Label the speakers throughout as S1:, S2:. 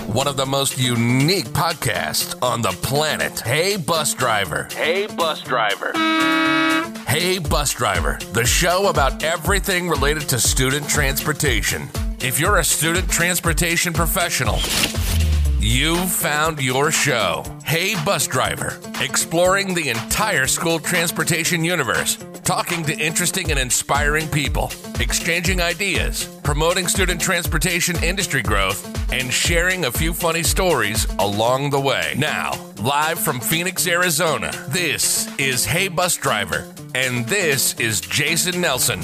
S1: one of the most unique podcasts on the planet. Hey, bus driver. Hey, bus driver. Hey, bus driver, the show about everything related to student transportation. If you're a student transportation professional, You've found your show. Hey, Bus Driver, exploring the entire school transportation universe, talking to interesting and inspiring people, exchanging ideas, promoting student transportation industry growth, and sharing a few funny stories along the way. Now, live from Phoenix, Arizona, this is Hey, Bus Driver, and this is Jason Nelson.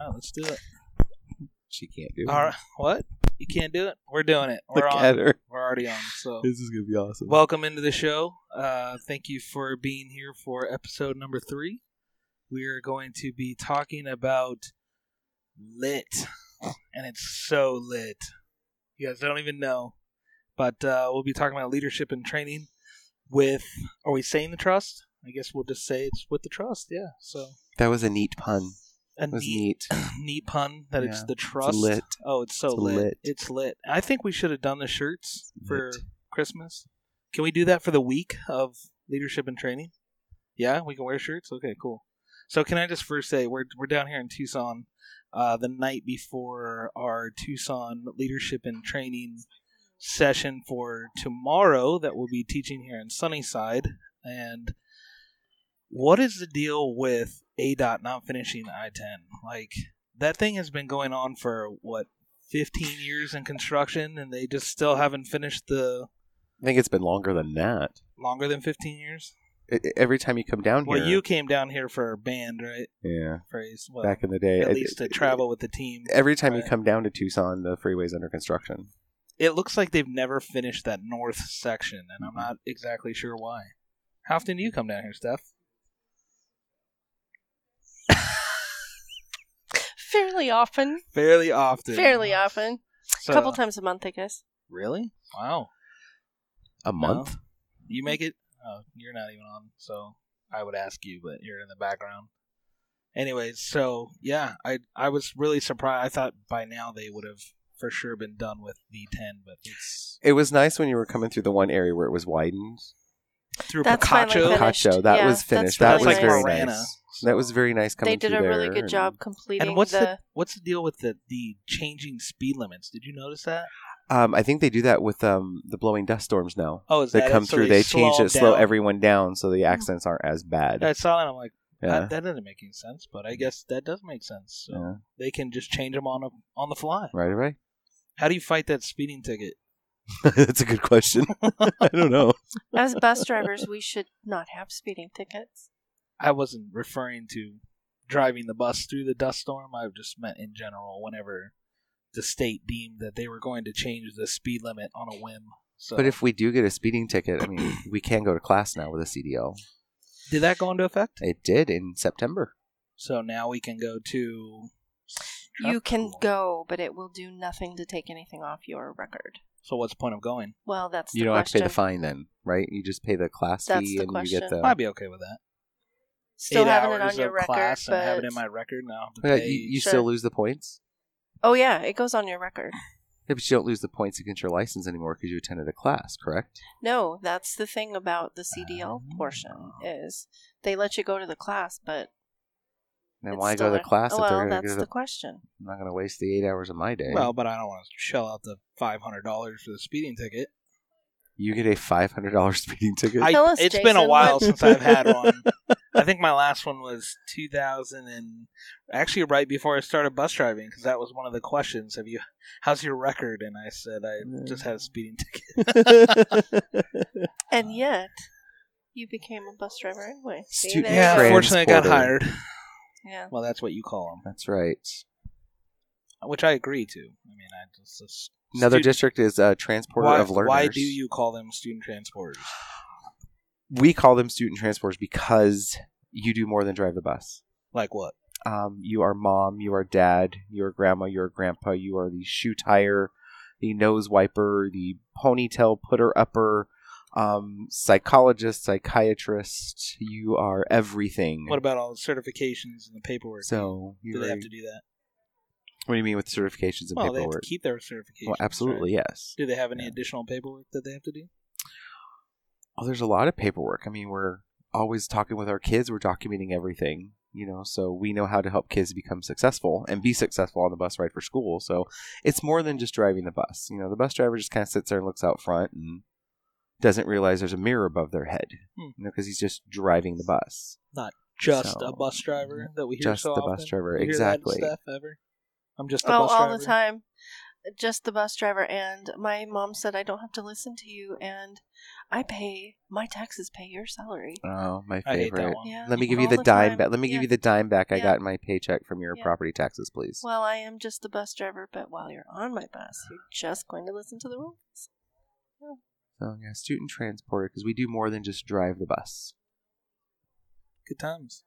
S2: Oh, let's do it.
S3: She can't do it.
S2: All right. What? You can't do it? We're doing it. We're
S3: Look
S2: on.
S3: at her.
S2: We're already on. So,
S3: This is gonna be awesome.
S2: welcome into the show. Uh, thank you for being here for episode number three. We are going to be talking about lit, and it's so lit. You guys don't even know, but uh, we'll be talking about leadership and training with. Are we saying the trust? I guess we'll just say it's with the trust. Yeah. So
S3: that was a neat pun.
S2: A neat,
S3: neat.
S2: neat pun that it's the trust.
S3: lit.
S2: Oh, it's so
S3: It's
S2: lit.
S3: lit.
S2: It's lit. I think we should have done the shirts for. Christmas. Can we do that for the week of leadership and training? Yeah, we can wear shirts. Okay, cool. So can I just first say we're we're down here in Tucson, uh, the night before our Tucson leadership and training session for tomorrow that we'll be teaching here in Sunnyside. And what is the deal with ADOT not finishing I ten? Like that thing has been going on for what 15 years in construction and they just still haven't finished the
S3: I think it's been longer than that.
S2: longer than 15 years
S3: I- every time you come down here,
S2: well you came down here for a band right
S3: yeah,
S2: phrase well
S3: back in the day,
S2: at least to travel with the team
S3: Every time you come down to Tucson, the freeway's under construction.
S2: it looks like they've never finished that north section and i'm not exactly sure why how often do you come down here steph
S4: Fairly often.
S2: fairly often
S4: Fairly often.
S2: so,
S4: A couple times a month, I guess.
S2: really wow
S3: A month?
S2: No. you make it oh, you're not even on so i would ask you but you're in the background anyways so yeah i i was really surprised i thought by now they would have for sure been done with the ten, but it's
S3: It was nice when you were coming through the one area where it was widened.
S2: Through
S4: That's finally
S2: picacho.
S3: Picacho, that
S4: Yeah,
S3: was
S4: that's
S3: finished.
S4: really
S3: That was
S2: nice.
S3: very nice. That was very nice coming
S4: They did a really good
S3: and-
S4: job completing
S2: and what's the,
S4: the.
S2: what's the deal with the the changing speed limits did you notice that
S3: Um, I think they do that with um the blowing dust storms now.
S2: oh is
S3: They
S2: that
S3: come
S2: it? So
S3: through, they, change it,
S2: them
S3: slow everyone down, so the accidents aren't as bad.
S2: i saw that i'm like
S3: yeah.
S2: that, that doesn't make any sense but i guess that does make sense so
S3: yeah.
S2: they can just change them on a, on the fly
S3: Right, right.
S2: how do you fight that speeding ticket
S3: That's a good question. I don't know.
S4: As bus drivers, we should not have speeding tickets.
S2: I wasn't referring to driving the bus through the dust storm. I've just meant in general whenever the state deemed that they were going to change the speed limit on a whim. So
S3: But if we do get a speeding ticket, I mean, we can go to class now with a CDL.
S2: did that go into effect?
S3: It did in September.
S2: So now we can go to
S4: You can go, but it will do nothing to take anything off your record.
S2: So what's the point of going?
S4: Well, that's the
S3: You don't have to pay the fine then, right? You just pay the class
S4: That's
S3: fee
S4: the
S3: and you get
S4: question.
S3: the.
S2: I'd be okay with that.
S4: Still
S2: Eight
S4: having it
S2: hours
S4: on your
S2: of
S4: record,
S2: class
S4: but
S2: and have it in my record now.
S3: Yeah, you, you
S4: Sure.
S3: still lose the points.
S4: oh yeah, it goes on your record.
S3: Yeah, but you don't lose the points against your license anymore because you attended a class, correct?
S4: No, that's the thing about the CDL
S3: Oh.
S4: portion is they let you go to the class, but
S3: Then
S4: it's
S3: why go to the
S4: a-
S3: class if
S4: well,
S3: they're going to
S4: that's
S3: to
S4: the question.
S3: I'm not going to waste the eight hours of my day.
S2: well, but I don't want to shell out the five hundred dollars for the speeding ticket.
S3: you get a five hundred dollars speeding ticket.
S2: I,
S4: Tell us,
S2: it's been a while
S4: what-
S2: since I've had one. I think my last one was 2000 and actually right before I started bus driving because that was one of the questions. Have you? How's your record? And I said I just had a speeding ticket.
S4: And yet, you became a bus driver anyway. See,
S3: Student
S2: yeah,
S4: go.
S2: unfortunately I got hired.
S4: Yeah.
S2: Well, that's what you call them.
S3: That's right.
S2: which I agree to. I mean, I just, just
S3: Another
S2: student-
S3: district is uh, transporter
S2: Why,
S3: of learners.
S2: why do you call them student transporters?
S3: We call them student transporters because you do more than drive the bus.
S2: Like what?
S3: Um, you are mom, you are dad, you are grandma, you are grandpa, you are the shoe tire, the nose wiper, the ponytail putter upper, um, psychologist, psychiatrist. You are everything.
S2: What about all the certifications and the paperwork?
S3: so
S2: do they have to do that?
S3: What do you mean with certifications and
S2: Well, they have
S3: paperwork?
S2: to keep their certifications.
S3: Well, absolutely, yes.
S2: Do they have any
S3: Yeah.
S2: additional paperwork that they have to do?
S3: Oh, there's a lot of paperwork. I mean, we're always talking with our kids. We're documenting everything, you know, so we know how to help kids become successful and be successful on the bus ride for school. So it's more than just driving the bus. You know, the bus driver just kind of sits there and looks out front and doesn't realize there's a mirror above their head,
S2: Hmm.
S3: you know, because he's just driving the bus.
S2: Not just
S3: So,
S2: a bus driver that we hear
S3: just
S2: so
S3: the bus driver,
S2: You hear that,
S3: exactly.
S2: Ever? I'm just a
S4: Oh,
S2: bus
S4: all
S2: driver.
S4: the time. Just the bus driver, and my mom said I don't have to listen to you, and I pay my taxes, pay your salary.
S3: Oh, my
S2: I hate that
S3: favorite.
S4: Yeah.
S3: Let me give you
S4: all
S3: the, dime back. Let me give you the dime back I
S4: Yeah.
S3: got in my paycheck from your
S4: Yeah.
S3: property taxes, please.
S4: Well, I am just the bus driver, but while you're on my bus, you're just going to listen to the rules.
S3: So yeah, student transporter because we do more than just drive the bus.
S2: Good times.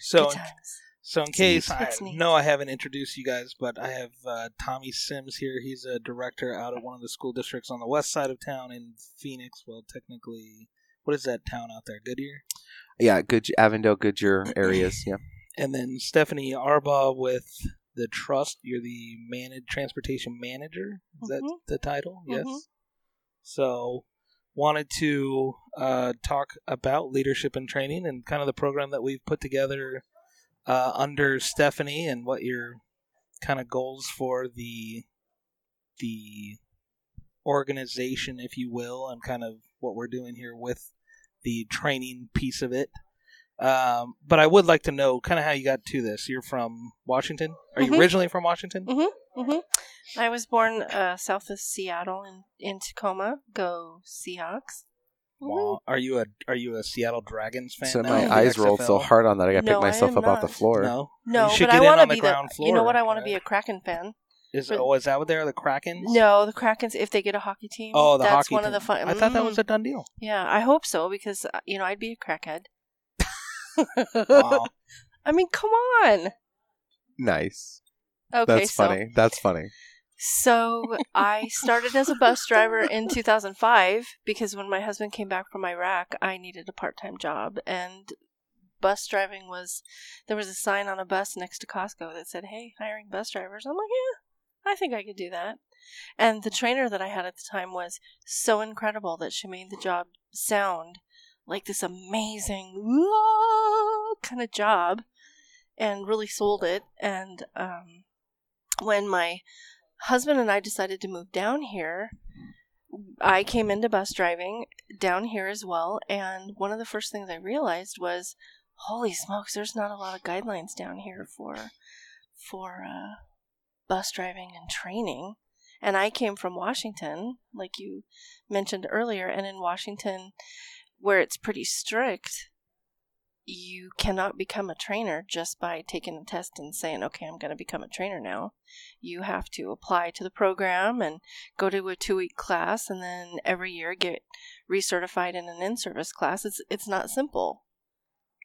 S2: So,
S4: Good times.
S2: so in
S3: It's
S2: case
S3: neat.
S2: I know I haven't introduced you guys, but I have uh, Tommy Sims here. He's a director out of one of the school districts on the west side of town in Phoenix. Well, technically, what is that town out there? Goodyear.
S3: Yeah, good Avondale, Goodyear areas. Yeah.
S2: And then Stephanie Arbaugh with the trust. You're the managed transportation manager. Is that
S4: Mhm.
S2: the title? Yes. So, wanted to uh, talk about leadership and training and kind of the program that we've put together uh, under Stephanie and what your kind of goals for the the organization, if you will, and kind of what we're doing here with the training piece of it. Um, but I would like to know kind of how you got to this. You're from Washington. Are you
S4: Mhm.
S2: originally from Washington?
S4: hmm I was born uh, south of Seattle in, in Tacoma. Go Seahawks.
S2: Wow. Are you a Are you a Seattle Dragons fan?
S3: So
S2: now
S3: my
S2: in the
S3: eyes rolled so hard on that I got to
S4: No,
S3: pick myself
S4: am
S3: up off the floor.
S2: No,
S4: No,
S2: You should
S4: but
S2: get
S4: I
S2: in
S4: want
S2: on
S4: to
S2: the
S4: be the.
S2: ground
S4: You know what? I want to be a Kraken fan.
S2: Is
S4: But-
S2: oh is that what they're the Krakens?
S4: No, the Krakens. If they get a hockey team,
S2: Oh, the
S4: that's
S2: hockey.
S4: one
S2: team.
S4: of the fun.
S2: I thought that
S4: Mm.
S2: was a done deal.
S4: Yeah, I hope so because uh, you know I'd be a crackhead.
S2: Wow.
S4: I mean, come on.
S3: Nice.
S4: Okay,
S3: That's
S4: so
S3: funny. That's funny.
S4: So I started as a bus driver in 2005 because when my husband came back from Iraq, I needed a part-time job and bus driving was there was a sign on a bus next to Costco that said, "Hey, hiring bus drivers." I'm like, "Yeah, I think I could do that." And the trainer that I had at the time was so incredible that she made the job sound like this amazing kind of job and really sold it. And um, when my husband and I decided to move down here, I came into bus driving down here as well. And one of the first things I realized was, holy smokes, there's not a lot of guidelines down here for for uh, bus driving and training. And I came from Washington, like you mentioned earlier, and in Washington, where it's pretty strict, you cannot become a trainer just by taking a test and saying, okay, I'm going to become a trainer now. You have to apply to the program and go to a two week class and then every year get recertified in an in service class. It's, it's not simple.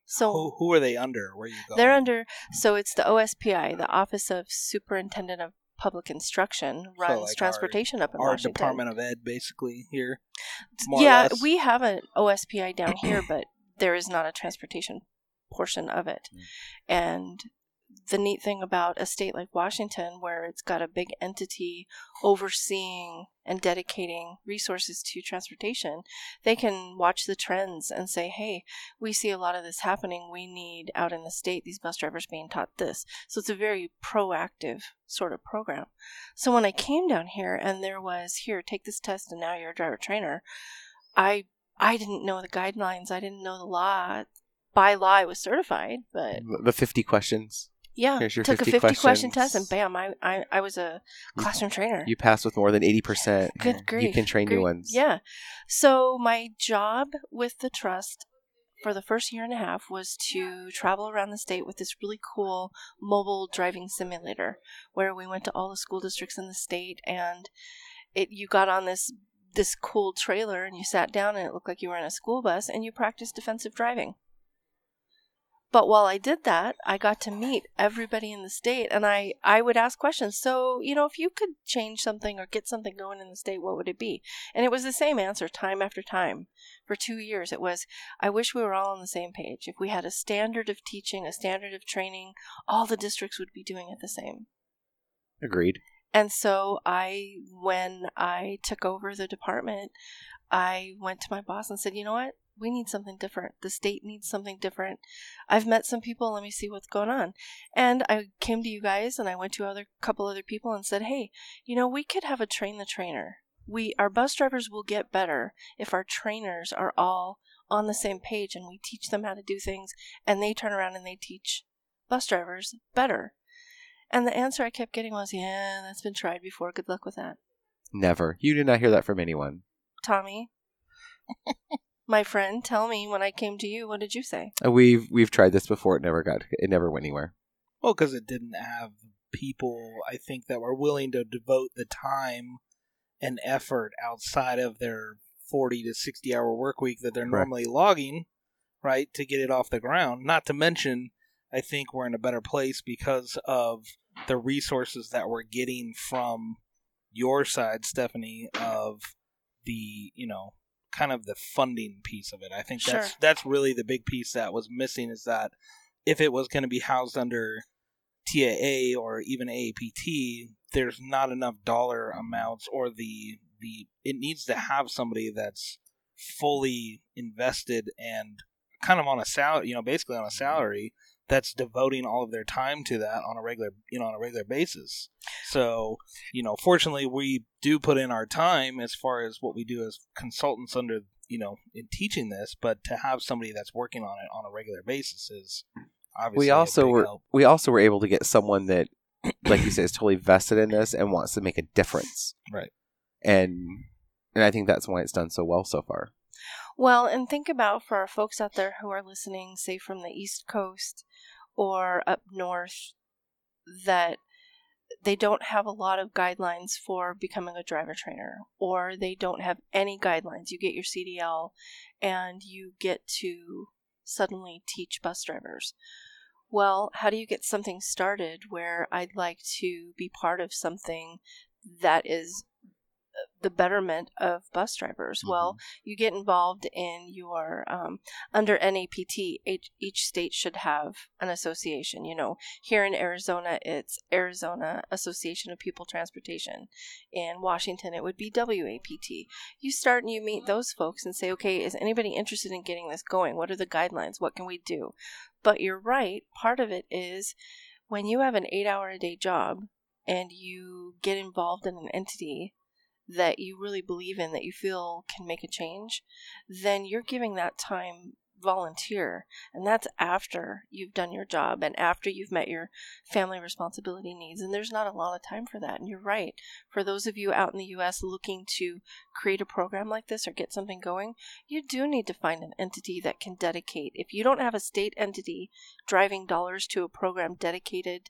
S4: So
S2: who, who are they under? Where you go?
S4: they're under, so it's the OSPI, the Office of Superintendent of Public Instruction, runs
S2: like
S4: transportation up in
S2: our
S4: Washington.
S2: Department of Ed, basically here.
S4: yeah, we have an OSPI down here, but there is not a transportation portion of it.
S2: Mm.
S4: And the neat thing about a state like Washington, where it's got a big entity overseeing and dedicating resources to transportation, they can watch the trends and say, hey, we see a lot of this happening. We need out in the state these bus drivers being taught this. So it's a very proactive sort of program. So when I came down here and there was, here, take this test and now you're a driver trainer, I I didn't know the guidelines. I didn't know the law. By law, I was certified, but
S3: The 50 questions.
S4: yeah,
S3: Here's your
S4: took
S3: 50
S4: a 50 question test and bam, I, I, I was a classroom trainer.
S3: You passed with more than 80%.
S4: Good grief.
S3: You can train new ones.
S4: Yeah. So my job with the trust for the first year and a half was to travel around the state with this really cool mobile driving simulator where we went to all the school districts in the state and it you got on this this cool trailer and you sat down and it looked like you were in a school bus and you practiced defensive driving. But while I did that, I got to meet everybody in the state and I, I would ask questions. So, you know, if you could change something or get something going in the state, what would it be? And it was the same answer time after time. For two years, it was, I wish we were all on the same page. If we had a standard of teaching, a standard of training, all the districts would be doing it the same.
S3: Agreed.
S4: And so I, when I took over the department, I went to my boss and said, you know what? We need something different. The state needs something different. I've met some people. Let me see what's going on. And I came to you guys and I went to other couple other people and said, hey, you know, we could have a train the trainer. We our bus drivers will get better if our trainers are all on the same page and we teach them how to do things and they turn around and they teach bus drivers better. And the answer I kept getting was, yeah, that's been tried before. Good luck with that.
S3: Never. You did not hear that from anyone.
S4: Tommy, my friend, tell me when I came to you, what did you say?
S3: Uh, We've we've tried this before. It never got. It never went anywhere.
S2: Well, because it didn't have people, I think, that were willing to devote the time and effort outside of their 40 to 60 hour work week that they're
S3: Correct.
S2: normally logging, right, to get it off the ground. Not to mention, I think we're in a better place because of the resources that we're getting from your side, Stephanie, of the, you know, kind of the funding piece of it. I think that's
S4: Sure.
S2: that's really the big piece that was missing is that if it was going to be housed under TAA or even AAPT, there's not enough dollar amounts or the the it needs to have somebody that's fully invested and kind of on a salary, you know, basically on a salary that's devoting all of their time to that on a regular, you know, on a regular basis. So, you know, fortunately we do put in our time as far as what we do as consultants under, you know, in teaching this, but to have somebody that's working on it on a regular basis is obviously
S3: we
S2: a
S3: also were
S2: help.
S3: we also were able to get someone that, like you said, is totally vested in this and wants to make a difference.
S2: Right.
S3: And and I think that's why it's done so well so far.
S4: Well, and think about for our folks out there who are listening, say from the East Coast or up north, that they don't have a lot of guidelines for becoming a driver trainer, or they don't have any guidelines. You get your CDL and you get to suddenly teach bus drivers. Well, how do you get something started where I'd like to be part of something that is the betterment of bus drivers? Well, you get involved in your um, under NAPT. Each, each state should have an association. You know, here in Arizona, it's Arizona Association of Pupil Transportation. In Washington, it would be WAPT. You start and you meet those folks and say, okay, is anybody interested in getting this going? What are the guidelines? What can we do? But you're right. Part of it is when you have an eight-hour-a-day job and you get involved in an entity that you really believe in, that you feel can make a change, then you're giving that time volunteer. And that's after you've done your job and after you've met your family responsibility needs. And there's not a lot of time for that. And you're right. For those of you out in the US looking to create a program like this or get something going, you do need to find an entity that can dedicate. If you don't have a state entity driving dollars to a program dedicated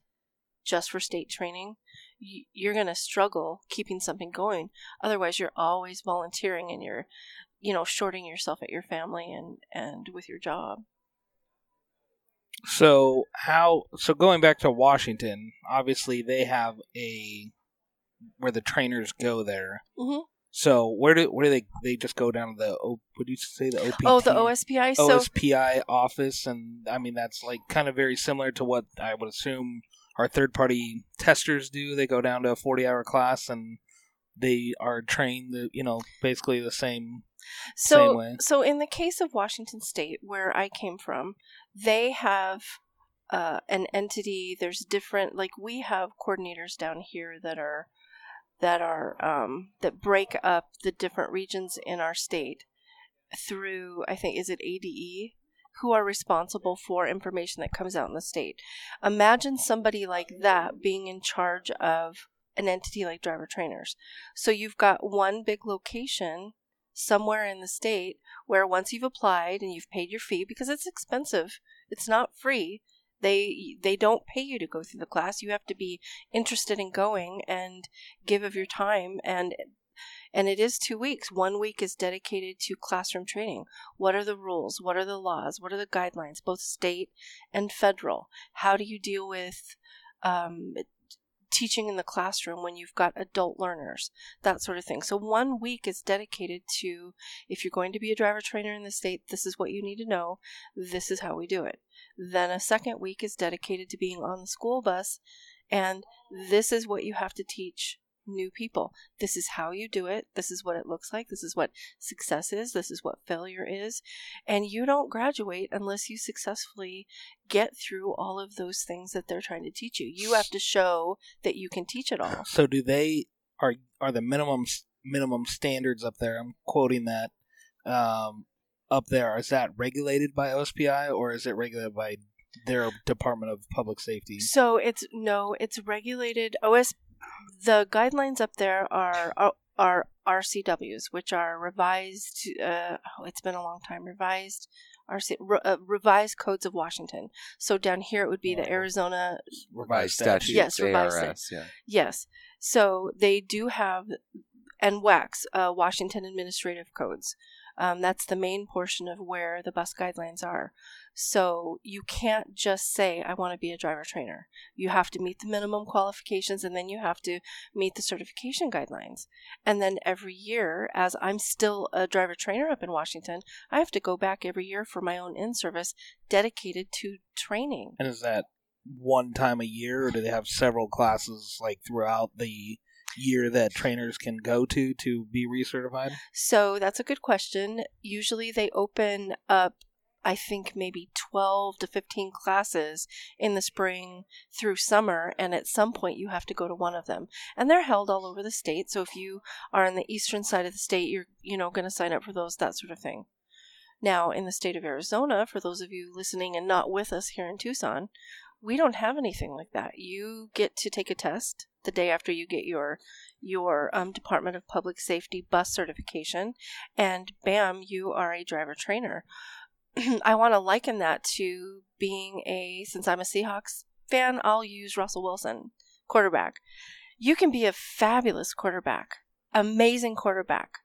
S4: just for state training, you're going to struggle keeping something going. Otherwise, you're always volunteering and you're, you know, shorting yourself at your family and and with your job.
S2: So how? So going back to Washington, obviously they have a where the trainers go there.
S4: Mhm.
S2: So where do where do they they just go down to the O? What do you say the OPT?
S4: Oh, the OSPI. So
S2: OSPI office, and I mean that's like kind of very similar to what I would assume our third party testers do. They go down to a forty hour class and they are trained, the you know, basically the same.
S4: so
S2: same way.
S4: so in the case of Washington State, where I came from, they have uh, an entity. There's different like we have coordinators down here that are that are um, that break up the different regions in our state through I think is it ADE who are responsible for information that comes out in the state. Imagine somebody like that being in charge of an entity like driver trainers. So you've got one big location somewhere in the state where once you've applied and you've paid your fee because it's expensive, it's not free. They they don't pay you to go through the class. You have to be interested in going and give of your time and and it is 2 weeks. One week is dedicated to classroom training. What are the rules? What are the laws? What are the guidelines, both state and federal? How do you deal with um, teaching in the classroom when you've got adult learners? That sort of thing. So, one week is dedicated to if you're going to be a driver trainer in the state, this is what you need to know, this is how we do it. Then, a second week is dedicated to being on the school bus And this is what you have to teach new people. This is how you do it. This is what it looks like. This is what success is. This is what failure is. And you don't graduate unless you successfully get through all of those things that they're trying to teach you. You have to show that you can teach it all.
S2: So do they are are the minimum minimum standards up there? I'm quoting that um, up there. Is that regulated by OSPI or is it regulated by their Department of Public Safety?
S4: So it's no, it's regulated. OS the guidelines up there are are, are RCWs, which are revised. Uh, oh, it's been a long time. Revised RC, re, uh, revised codes of Washington. So down here it would be the Arizona
S2: revised
S3: statute.
S2: statute.
S4: Yes, revised
S3: ARS, yeah.
S4: Yes. So they do have, and WACs, uh, Washington Administrative Codes. Um, that's the main portion of where the bus guidelines are. So you can't just say, I want to be a driver trainer. You have to meet the minimum qualifications and then you have to meet the certification guidelines. And then every year, as I'm still a driver trainer up in Washington, I have to go back every year for my own in service dedicated to training.
S2: And is that one time a year, or do they have several classes like throughout the year that trainers can go to to be recertified?
S4: So that's a good question. Usually they open up, I think, maybe 12 to 15 classes in the spring through summer, and at some point you have to go to one of them. And they're held all over the state. So if you are on the eastern side of the state, you're, you know, going to sign up for those, that sort of thing. Now, in the state of Arizona, for those of you listening and not with us here in Tucson, we don't have anything like that. You get to take a test the day after you get your your um, Department of Public Safety bus certification, and bam, you are a driver trainer. I want to liken that to being a since I'm a Seahawks fan, I'll use Russell Wilson, quarterback. You can be a fabulous quarterback, amazing quarterback.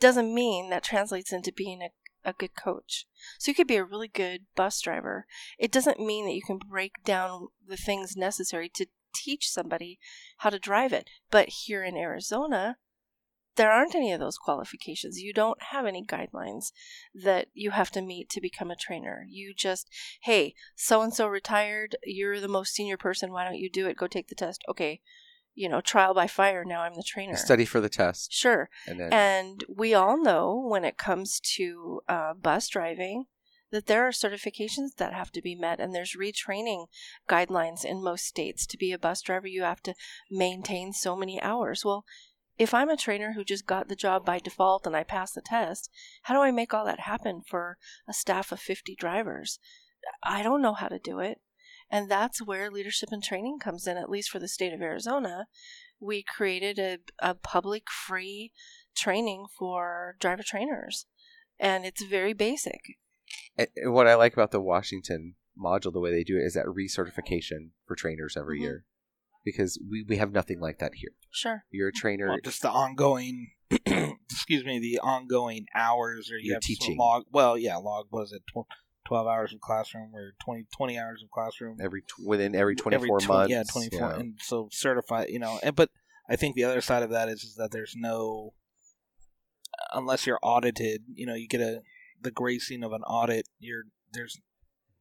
S4: Doesn't mean that translates into being a a good coach. So you could be a really good bus driver. It doesn't mean that you can break down the things necessary to teach somebody how to drive it. But here in Arizona, there aren't any of those qualifications. You don't have any guidelines that you have to meet to become a trainer. You just, hey, so and so retired, you're the most senior person, why don't you do it? Go take the test. Okay, you know, trial by fire, now I'm the trainer.
S3: Study for the test.
S4: Sure.
S3: And then
S4: And we all know when it comes to uh, bus driving that there are certifications that have to be met, and there's retraining guidelines in most states. To be a bus driver, you have to maintain so many hours. Well, if I'm a trainer who just got the job by default and I pass the test, how do I make all that happen for a staff of 50 drivers? I don't know how to do it. And that's where leadership and training comes in, at least for the state of Arizona. We created a, a public free training for driver trainers, and it's very basic.
S3: And and what I like about the Washington module, the way they do it, is that recertification for trainers every
S4: Mhm.
S3: year, because we, we have nothing like that here.
S4: Sure.
S3: You're a trainer.
S2: Well, just the ongoing, excuse me, the ongoing hours, or you
S3: You're
S2: have
S3: teaching.
S2: log. Well, yeah, log was it tw- twelve hours of classroom or 20, 20 hours of classroom
S3: every tw- within every 24
S2: tw-
S3: months.
S2: Yeah, twenty four,
S3: yeah.
S2: and so certified. You know, and but I think the other side of that is, is that there's no, unless you're audited. You know, you get a the gracing of an audit. You're there's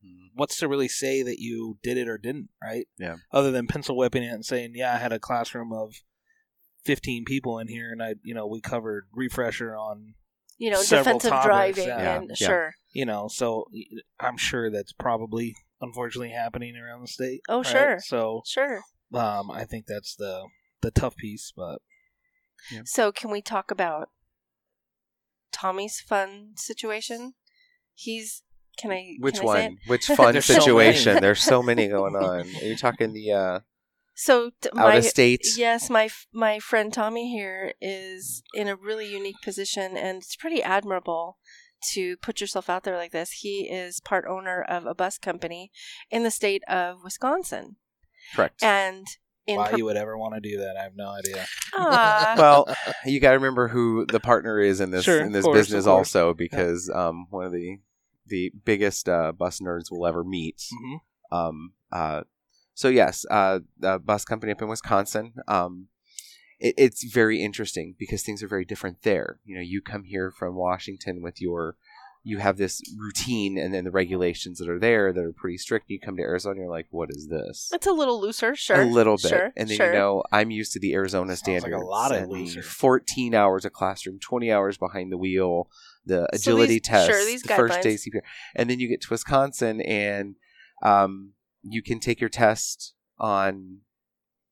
S3: Mhm.
S2: what's to really say that you did it or didn't, right?
S3: Yeah.
S2: Other than pencil whipping it and saying, yeah, I had a classroom of 15 people in here and I, you know, we covered refresher on,
S4: You know, defensive
S2: topics,
S4: driving
S2: yeah.
S4: and
S3: Yeah.
S4: sure.
S2: you know, so I'm sure that's probably unfortunately happening around the state.
S4: Oh,
S2: right?
S4: sure.
S2: So,
S4: Sure.
S2: um, I think that's the, the tough piece, but
S4: So, can we talk about Tommy's fun situation? He's can I
S3: Which
S4: can I say it?
S3: one? Which fun
S2: There's
S3: situation?
S2: many.
S3: There's so many going on. Are you talking the uh,
S4: So t-
S3: out
S4: my
S3: of state?
S4: yes, my f- my friend Tommy here is in a really unique position, and it's pretty admirable to put yourself out there like this. He is part owner of a bus company in the state of Wisconsin,
S3: Correct.
S4: and in
S2: why
S4: per-
S2: you would ever want to do that, I have no idea.
S3: Well, you got to remember who the partner is in this
S2: Sure,
S3: in this
S2: course,
S3: business also because um, one of the the biggest uh, bus nerds we'll ever meet.
S2: hmm
S3: Um, uh, so yes, uh, the bus company up in Wisconsin. Um, it, it's very interesting because things are very different there. You know, you come here from Washington with your you have this routine and then the regulations that are there that are pretty strict. You come to Arizona, you're like, what is this?
S4: It's a little looser, sure.
S3: a little bit,
S4: Sure,
S3: and then
S4: sure.
S3: you know I'm used to the Arizona
S2: Sounds like a lot of
S3: and
S2: looser.
S3: 14 hours of classroom, 20 hours behind the wheel, the
S4: So
S3: agility
S4: these-
S3: test,
S4: sure, these
S3: the first day
S4: guidelines.
S3: CPR, and then you get to Wisconsin and um, you can take your test on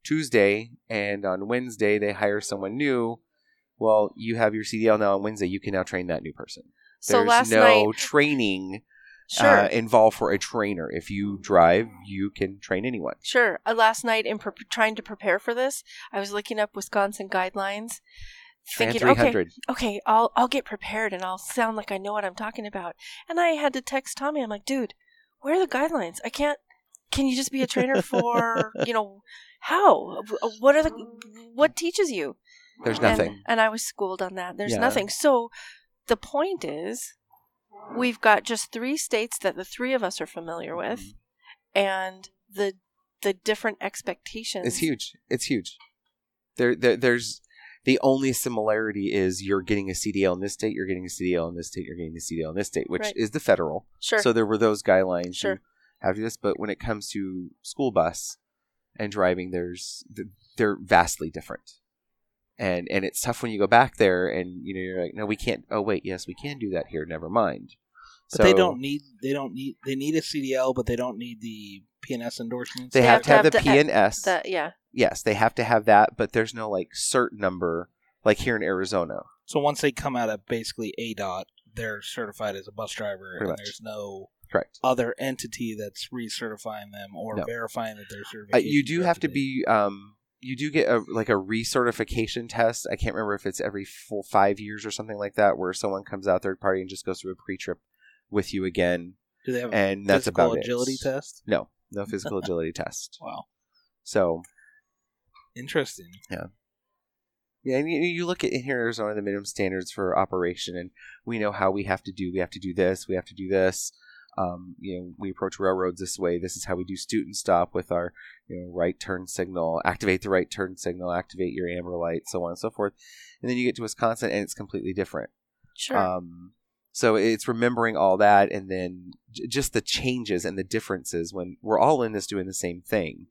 S3: Tuesday, and on Wednesday they hire someone new. Well, you have your CDL now on Wednesday. You can now train that new person.
S4: So
S3: There's
S4: last
S3: no
S4: night,
S3: training
S4: sure,
S3: uh, involved for a trainer. If you drive, you can train anyone.
S4: sure. Uh, last night, in pre- trying to prepare for this, I was looking up Wisconsin guidelines, thinking, okay, okay, I'll I'll get prepared and I'll sound like I know what I'm talking about. And I had to text Tommy. I'm like, dude, where are the guidelines? I can't. Can you just be a trainer for you know how? What are the what teaches you?
S3: There's
S4: And-
S3: nothing.
S4: And, I was schooled on that. There's
S3: Yeah.
S4: nothing. So the point is, we've got just three states that the three of us are familiar with,
S3: Mm-hmm.
S4: and the the different expectations.
S3: It's huge. It's huge. There, there, there's the only similarity is you're getting a CDL in this state, you're getting a CDL in this state, you're getting a CDL in this state, which
S4: Right.
S3: is the federal.
S4: Sure.
S3: So there were those guidelines.
S4: Sure.
S3: To this, but when it comes to school bus and driving, there's they're vastly different. And and it's tough when you go back there and you know you're like, no, we can't. Oh wait, yes, we can do that here. Never mind.
S2: But they don't need they don't need they need a CDL, but they don't need the PNS endorsements.
S3: They,
S4: They
S3: have,
S4: have
S3: to have,
S4: to
S3: the
S4: have the-
S3: PNS.
S4: that yeah.
S3: yes, they have to have that, but there's no like cert number like here in Arizona.
S2: So once they come out of basically a dot they're certified as a bus driver,
S3: Pretty
S2: and
S3: much.
S2: there's no
S3: Correct.
S2: other entity that's recertifying them or
S3: No.
S2: verifying that their
S3: Uh,
S2: certification.
S3: you do have to be um you do get a like a recertification test. I can't remember if it's every full five years or something like that, where someone comes out third party and just goes through a pre trip with you again,
S2: Do they have a
S3: and that's
S2: physical
S3: about
S2: agility
S3: it.
S2: test?
S3: No, no physical agility test.
S2: Wow,
S3: So
S2: interesting.
S3: yeah, Yeah, and you, you look at in here Arizona the minimum standards for operation, and we know how we have to do. We have to do this. We have to do this. Um, you know, we approach railroads this way. This is how we do student stop with our, you know, right turn signal. Activate the right turn signal. Activate your amber light. So on and so forth. And then you get to Wisconsin, and it's completely different.
S4: Sure.
S3: Um, so it's remembering all that, and then j- just the changes and the differences when we're all in this doing the same thing.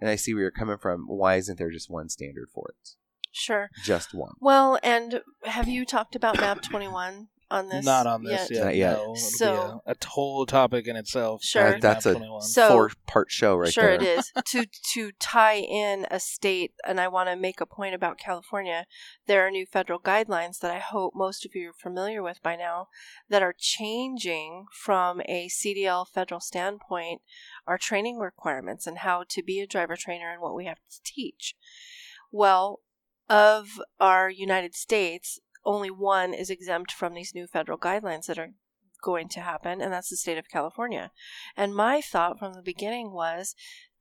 S3: And I see where you're coming from. Why isn't there just one standard for it?
S4: sure.
S3: Just one.
S4: Well, and have you talked about Map 21 on this?
S2: Not on this yet.
S3: Not yet.
S2: No, it'll
S4: So-
S2: be a, a whole topic in itself.
S4: Sure.
S2: Map
S3: That's a-
S2: 21.
S4: So-
S3: four part show right there.
S4: sure
S3: there.
S4: it is to to tie in a state and i want to make a point about california there are new federal guidelines that i hope most of you are familiar with by now that are changing from a cdl federal standpoint our training requirements and how to be a driver trainer and what we have to teach well of our united states only one is exempt from these new federal guidelines that are going to happen and that's the state of california and my thought from the beginning was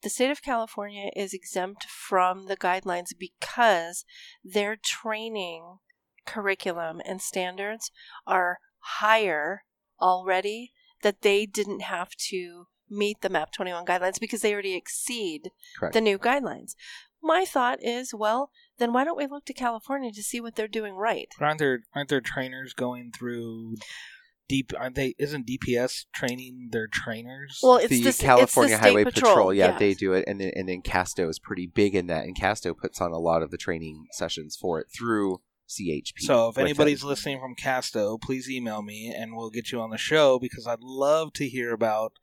S4: the state of California is exempt from the guidelines because their training curriculum and standards are higher already that they didn't have to meet the MAP 21 guidelines because they already exceed
S3: Correct.
S4: the new guidelines. My thought is, well, then why don't we look to California to see what they're doing right?
S2: But aren't there aren't there trainers going through deep? Aren't they? Isn't DPS training their trainers?
S4: Well, it's
S3: the
S4: the, it's the
S3: California
S4: state
S3: Highway Patrol, yeah,
S4: yes.
S3: they do it, and then and then Casto is pretty big in that, and Casto puts on a lot of the training sessions for it through CHP.
S2: So if anybody's
S3: them.
S2: listening from Casto, please email me and we'll get you on the show because I'd love to hear about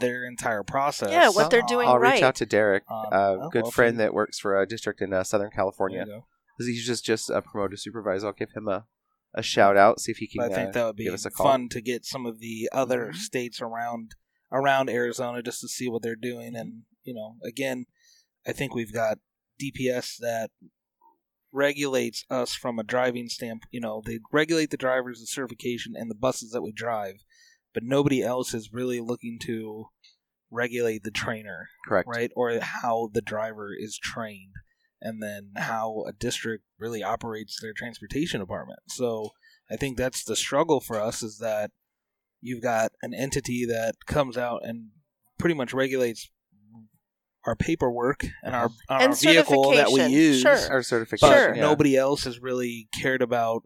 S2: their entire process.
S4: Yeah, what they're doing
S3: I'll
S4: right.
S3: reach out to Derek,
S2: Um,
S3: a
S2: oh,
S3: good
S2: well,
S3: friend that works for a district in uh, Southern California.
S2: you.
S3: He's just just a promoted supervisor. I'll give him a, a shout out. See if he can.
S2: But I think
S3: uh,
S2: that would be
S3: give us a call.
S2: fun to get some of the other
S3: Mhm.
S2: states around around Arizona just to see what they're doing. And you know, again, I think we've got DPS that regulates us from a driving stamp. You know, they regulate the drivers, the certification, and the buses that we drive. But nobody else is really looking to regulate the trainer,
S3: correct.
S2: right? Or how the driver is trained, and then how a district really operates their transportation department. So I think that's the struggle for us is that you've got an entity that comes out and pretty much regulates our paperwork and our, our
S4: And
S2: vehicle that we use.
S4: sure.
S3: Our certification.
S2: But
S4: Sure.
S3: yeah.
S2: nobody else has really cared about,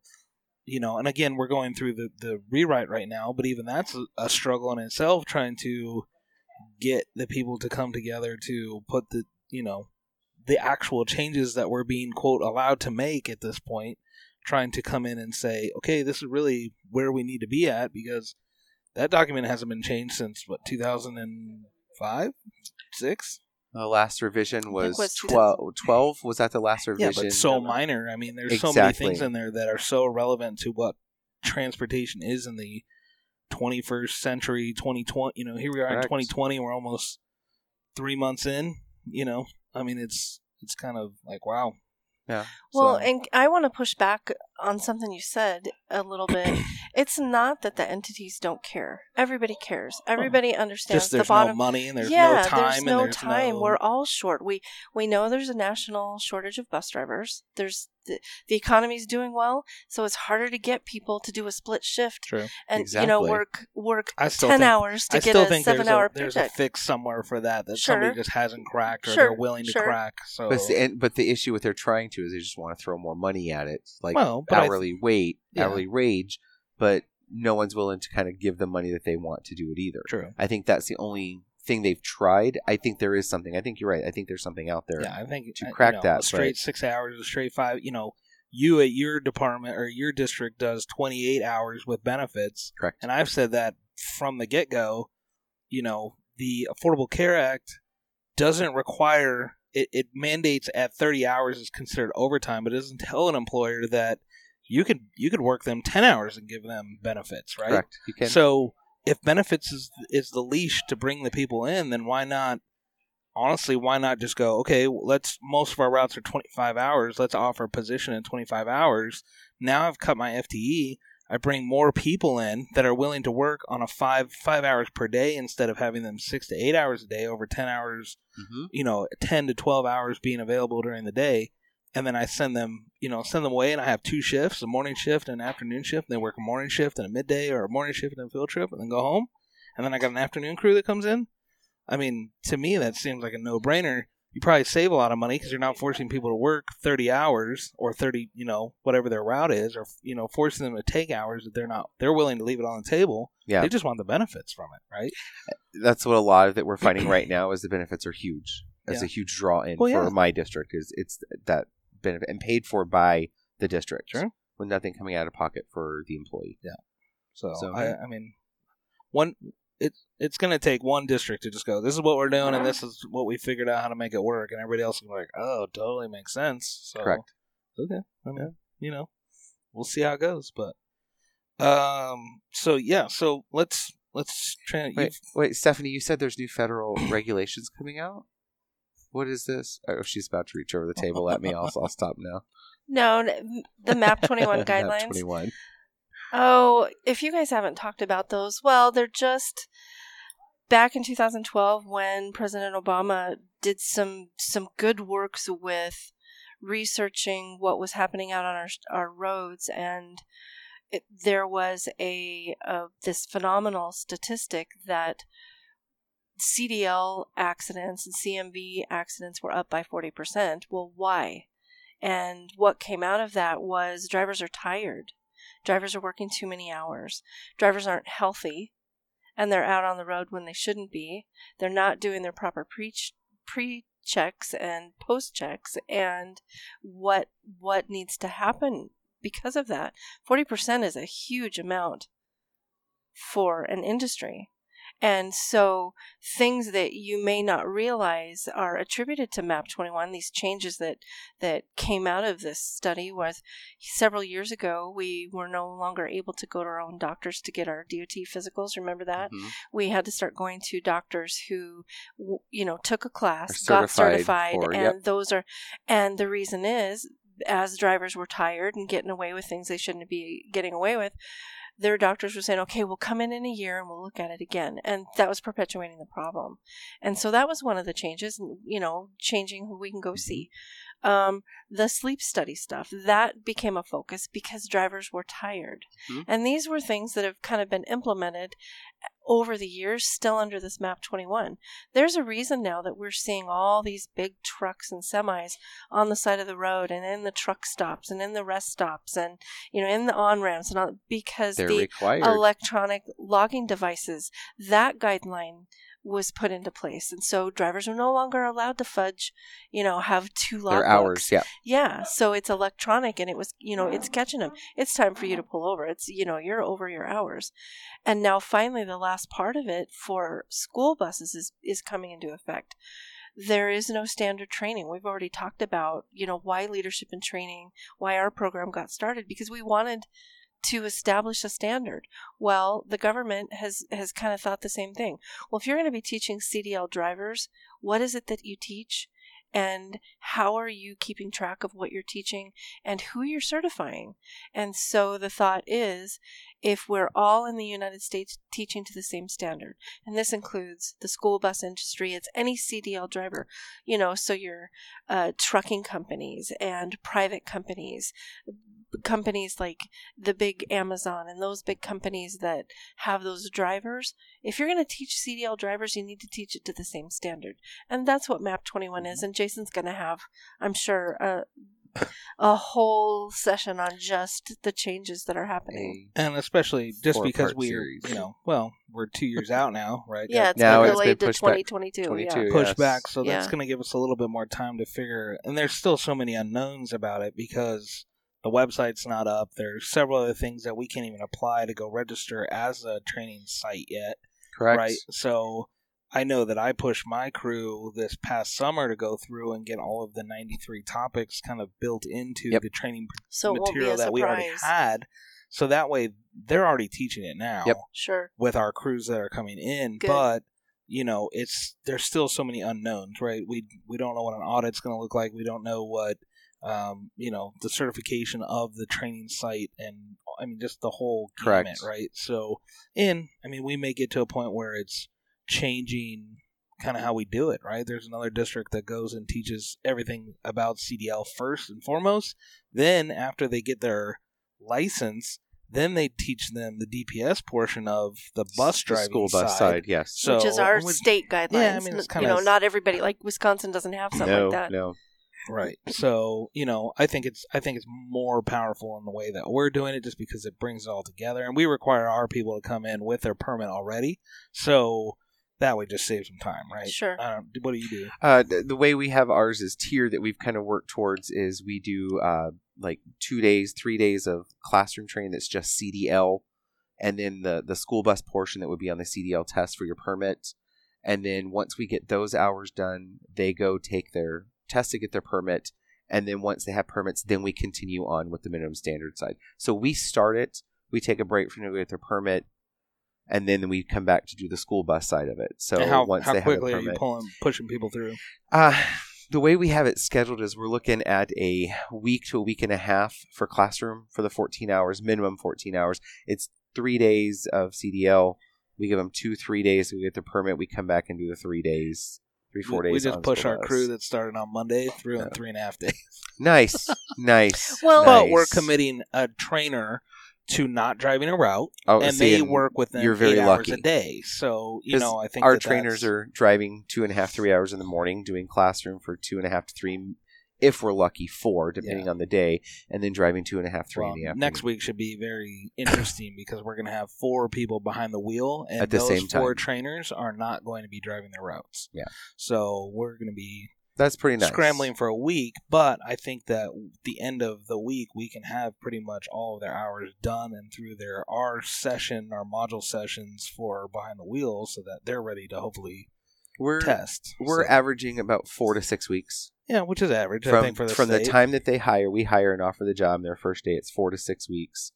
S2: you know, and again, we're going through the the rewrite right now, but even that's a, a struggle in itself, trying to get the people to come together to put the you know the actual changes that we're being quote allowed to make at this point trying to come in and say okay this is really where we need to be at because that document hasn't been changed since what 2005 6
S3: The last revision was,
S4: was
S3: 12, 12. Was that the last revision?
S2: yeah
S3: revision?
S2: but so minor i mean there's so many things in there that are so relevant to what transportation is in the 21st century 2020 you know here we are
S3: Correct.
S2: in 2020 we're almost three months in you know i mean it's it's kind of like wow
S3: Yeah.
S4: Well,
S2: So-
S4: and I want to push back on something you said a little bit. it's not that the entities don't care. Everybody cares. Oh. Everybody understands
S2: just
S4: the
S2: there's
S4: bottom.
S2: no money and there's
S4: yeah,
S2: no time
S4: there's
S2: and
S4: no
S2: there's
S4: time.
S2: no
S4: We're all short. We we know there's a national shortage of bus drivers. There's the, the economy's doing well, so it's harder to get people to do a split shift
S2: true
S4: and you know work work
S2: I still
S4: ten
S2: think-
S4: hours to
S2: I
S4: get
S2: still
S4: a
S2: think
S4: seven
S2: there's a,
S4: hour
S2: there's a fix somewhere for that that
S4: Sure.
S2: somebody just hasn't cracked or
S4: Sure,
S2: they're willing to
S4: sure.
S2: crack. So,
S3: But the, and, but the issue with they're trying to is they just want to throw more money at it, like
S2: Well, but
S3: hourly wait,
S2: Yeah.
S3: hourly wage. But no one's willing to kind of give the money that they want to do it either.
S2: true.
S3: I think that's the only thing they've tried. I think there is something. I think you're right. I think there's something out there.
S2: Yeah, I think
S3: to
S2: uh, you
S3: crack
S2: know,
S3: that,
S2: straight
S3: but-
S2: six hours, a straight five. You know, you at your department or your district does 28 hours with benefits,
S3: Correct.
S2: and I've said that from the get go. You know, the Affordable Care Act doesn't require it, it mandates at 30 hours is considered overtime, but it doesn't tell an employer that you could you could work them 10 hours and give them benefits, right?
S3: Correct. You can.
S2: So if benefits is is the leash to bring the people in, then why not? Honestly, why not just go? Okay, let's. Most of our routes are twenty five hours. Let's offer a position in twenty five hours. Now I've cut my FTE. I bring more people in that are willing to work on a five five hours per day instead of having them six to eight hours a day over ten hours.
S3: Mhm.
S2: You know, ten to twelve hours being available during the day, and then I send them. You know, send them away, and I have two shifts: a morning shift and an afternoon shift. And they work a morning shift and a midday, or a morning shift and a field trip, and then go home. And then I got an afternoon crew that comes in. I mean, to me, that seems like a no brainer. You probably save a lot of money because you're not forcing people to work 30 hours or 30, you know, whatever their route is, or you know, forcing them to take hours that they're not. They're willing to leave it on the table.
S3: Yeah.
S2: They just want the benefits from it, right?
S3: Uh, that's what a lot of that we're finding right now is the benefits are huge. That's
S2: Yeah.
S3: a huge draw in
S2: Well,
S3: for my district. Is it's that benefit and paid for by the district.
S2: Sure.
S3: With nothing coming out of pocket for the employee. Yeah.
S2: So,
S3: So,
S2: I. I mean, one it's it's going to take one district to just go. This is what we're doing, and this is what we figured out how to make it work, and everybody else is like, oh, totally makes sense. So,
S3: Correct.
S2: Okay, I mean, you know, we'll see how it goes, but um, so yeah, so let's let's try.
S3: Wait, wait, Stephanie, you said there's new federal regulations coming out. What is this? Oh, she's about to reach over the table at me. I'll, I'll stop now.
S4: No, the MAP 21
S3: Map
S4: guidelines.
S3: 21.
S4: Oh, if you guys haven't talked about those, well, they're just back in 2012 when President Obama did some some good works with researching what was happening out on our our roads and it, there was a uh, this phenomenal statistic that CDL accidents and CMV accidents were up by 40%. Well, why? And what came out of that was drivers are tired. Drivers are working too many hours. Drivers aren't healthy and they're out on the road when they shouldn't be. They're not doing their proper pre pre checks and post checks and what what needs to happen because of that. 40% is a huge amount for an industry. And so things that you may not realize are attributed to MAP 21, these changes that, that came out of this study was several years ago, we were no longer able to go to our own doctors to get our DOT physicals. Remember that?
S3: Mhm.
S4: We had to start going to doctors who, you know, took a class,
S3: Are
S4: got
S3: certified
S4: certified,
S3: for-
S4: and
S3: yep.
S4: those are, and the reason is, as drivers were tired and getting away with things they shouldn't be getting away with, their doctors were saying, okay, we'll come in in a year and we'll look at it again. And that was perpetuating the problem. And so that was one of the changes, you know, changing who we can go see. Um, the sleep study stuff that became a focus because drivers were tired,
S3: Mhm.
S4: and these were things that have kind of been implemented over the years, still under this MAP 21. There's a reason now that we're seeing all these big trucks and semis on the side of the road and in the truck stops and in the rest stops and you know in the on ramps and all because
S3: They're
S4: the
S3: required.
S4: electronic logging devices that guideline was put into place. And so drivers are no longer allowed to fudge you know have two log
S3: Their hours, yeah.
S4: yeah so it's electronic and it was you know it's catching them it's time for you to pull over. It's you know you're over your hours. And now finally the last part of it for school buses is is coming into effect. There is no standard training. We've already talked about you know why leadership and training why our program got started because we wanted to establish a standard. Well the government has has kind of thought the same thing. Well if you're going to be teaching cdl drivers what is it that you teach? And how are you keeping track of what you're teaching and who you're certifying? And so the thought is if we're all in the united states teaching to the same standard and this includes the school bus industry it's any cdl driver you know so your uh, trucking companies and private companies companies like the big Amazon and those big companies that have those drivers, if you're going to teach CDL drivers, you need to teach it to the same standard. And that's what MAP 21 is. And Jason's going to have, I'm sure, a, a whole session on just the changes that are happening.
S2: And especially just
S3: Four
S2: because we're
S3: series.
S2: you know well we're two years out now right
S4: Yeah, it's
S3: Now
S4: been
S3: it's been
S4: delayed to 2022.
S3: 22.
S4: Yeah.
S2: pushed
S3: yes.
S2: back so that's going to give us a little bit more time to figure and there's still so many unknowns about it because the website's not up there's several other things that we can't even apply to go register as a training site yet
S3: Correct.
S2: right so i know that i pushed my crew this past summer to go through and get all of the 93 topics kind of built into
S3: Yep.
S2: the training
S4: So it won't be
S2: material
S4: a
S2: that we already had so that way they're already teaching it now
S3: Yep.
S4: Sure.
S2: with our crews that are coming in
S4: Good.
S2: but you know it's there's still so many unknowns right we we don't know what an audit's going to look like we don't know what um, you know the certification of the training site and i mean just the whole gamut,
S3: Correct.
S2: right so and i mean we may get to a point where it's changing kind of how we do it right there's another district that goes and teaches everything about cdl first and foremost then after they get their license then they teach them the DPS portion of the bus
S3: The
S2: driving
S3: school bus side, yes.
S2: So
S4: which is our
S2: which-
S4: state guidelines.
S2: Yeah, I mean, it's
S4: you
S2: kinda-
S4: know, not everybody like Wisconsin doesn't have something
S3: no,
S4: like that.
S3: no.
S2: Right. So you know, I think it's I think it's more powerful in the way that we're doing it, just because it brings it all together, and we require our people to come in with their permit already, so that would just save some time, right?
S4: Sure.
S2: Um, what do you do?
S3: Uh, the, the way we have ours is tiered that we've kind of worked towards is we do uh, like two days, three days of classroom training that's just CDL, and then the the school bus portion that would be on the CDL test for your permit. And then once we get those hours done, they go take their test to get their permit. And then once they have permits, then we continue on with the minimum standard side. So we start it, we take a break from them to get their permit, and then we come back to do the school bus side of it. So
S2: And how
S3: once
S2: how
S3: they have a
S2: quickly are you
S3: permit,
S2: pulling pushing people through?
S3: uh, the way we have it scheduled is we're looking at a week to a week and a half for classroom for the 14 hours, minimum 14 hours. It's three days of CDL. We give them two, three days. We get the permit. We come back and do the three days, three, four
S2: we,
S3: days.
S2: we just push our crew that started on Monday through in three and a half days.
S3: Nice, nice.
S4: Well-
S2: But we're committing a trainer to not driving a route,
S3: Oh,
S2: and
S3: see,
S2: they
S3: and
S2: work with them
S3: You're very
S2: eight hours
S3: lucky.
S2: a day. So you know, I think
S3: our
S2: that
S3: trainers
S2: that's-
S3: are driving two and a half, three hours in the morning, doing classroom for two and a half to three, if we're lucky, four, depending on the day, and then driving two and a half, three
S2: Well,
S3: in the afternoon.
S2: next week should be very interesting because we're going to have four people behind the wheel, and
S3: At the
S2: those
S3: same
S2: four
S3: time.
S2: trainers are not going to be driving their routes.
S3: Yeah.
S2: So we're going to be
S3: That's pretty nice.
S2: scrambling for a week, but I think that the end of the week we can have pretty much all of their hours done and through their our session, our module sessions for behind the wheel, so that they're ready to hopefully
S3: We're
S2: test.
S3: we're
S2: So-
S3: averaging about four to six weeks
S2: yeah, which is average. I
S3: from
S2: think for the
S3: from the time that they hire. We hire and offer the job. Their first day, it's four to six weeks.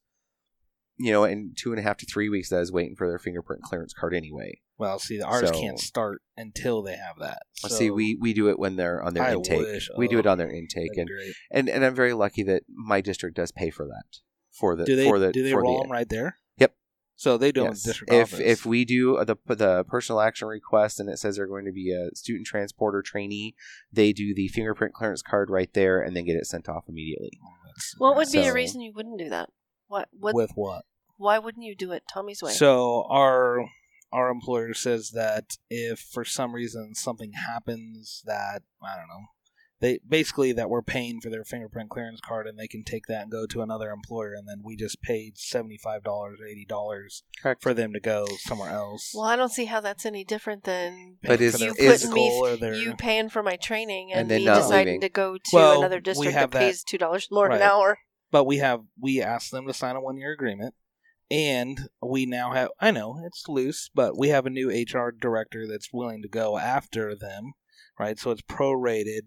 S3: You know, and two and a half to three weeks that is waiting for their fingerprint clearance card anyway.
S2: Well, see, the ours
S3: So-
S2: can't start until they have that. So
S3: See, we we do it when they're on their
S2: I
S3: intake.
S2: wish-
S3: we do
S2: oh,
S3: it on their intake, and, and and I'm very lucky that my district does pay for that for the
S2: Do they
S3: for the
S2: do they roll
S3: the
S2: them right there?
S3: Yep.
S2: So they don't
S3: Yes.
S2: district
S3: If
S2: office.
S3: if we do uh, the the personal action request and it says they're going to be a student transporter trainee, they do the fingerprint clearance card right there and then get it sent off immediately.
S2: Oh, that's-
S4: What would be a reason you wouldn't do that? What? What?
S2: with what?
S4: why wouldn't you do it Tommy's way?
S2: So our our employer says that if for some reason something happens that I don't know, they basically that we're paying for their fingerprint clearance card and they can take that and go to another employer and then we just paid seventy five dollars or eighty dollars
S3: Correct.
S2: for them to go somewhere else.
S4: well, I don't see how that's any different than
S3: But
S2: Paying
S3: is-
S2: for their
S3: is-
S2: physical
S4: me-
S2: or their
S4: you paying for my training and,
S3: And then
S4: me deciding
S3: leaving.
S4: to go to
S2: Well,
S4: another district that
S2: that-
S4: pays two dollars more
S2: Right.
S4: an hour.
S2: but we have we asked them to sign a one year agreement and we now have i know it's loose but we have a new hr director that's willing to go after them right so it's prorated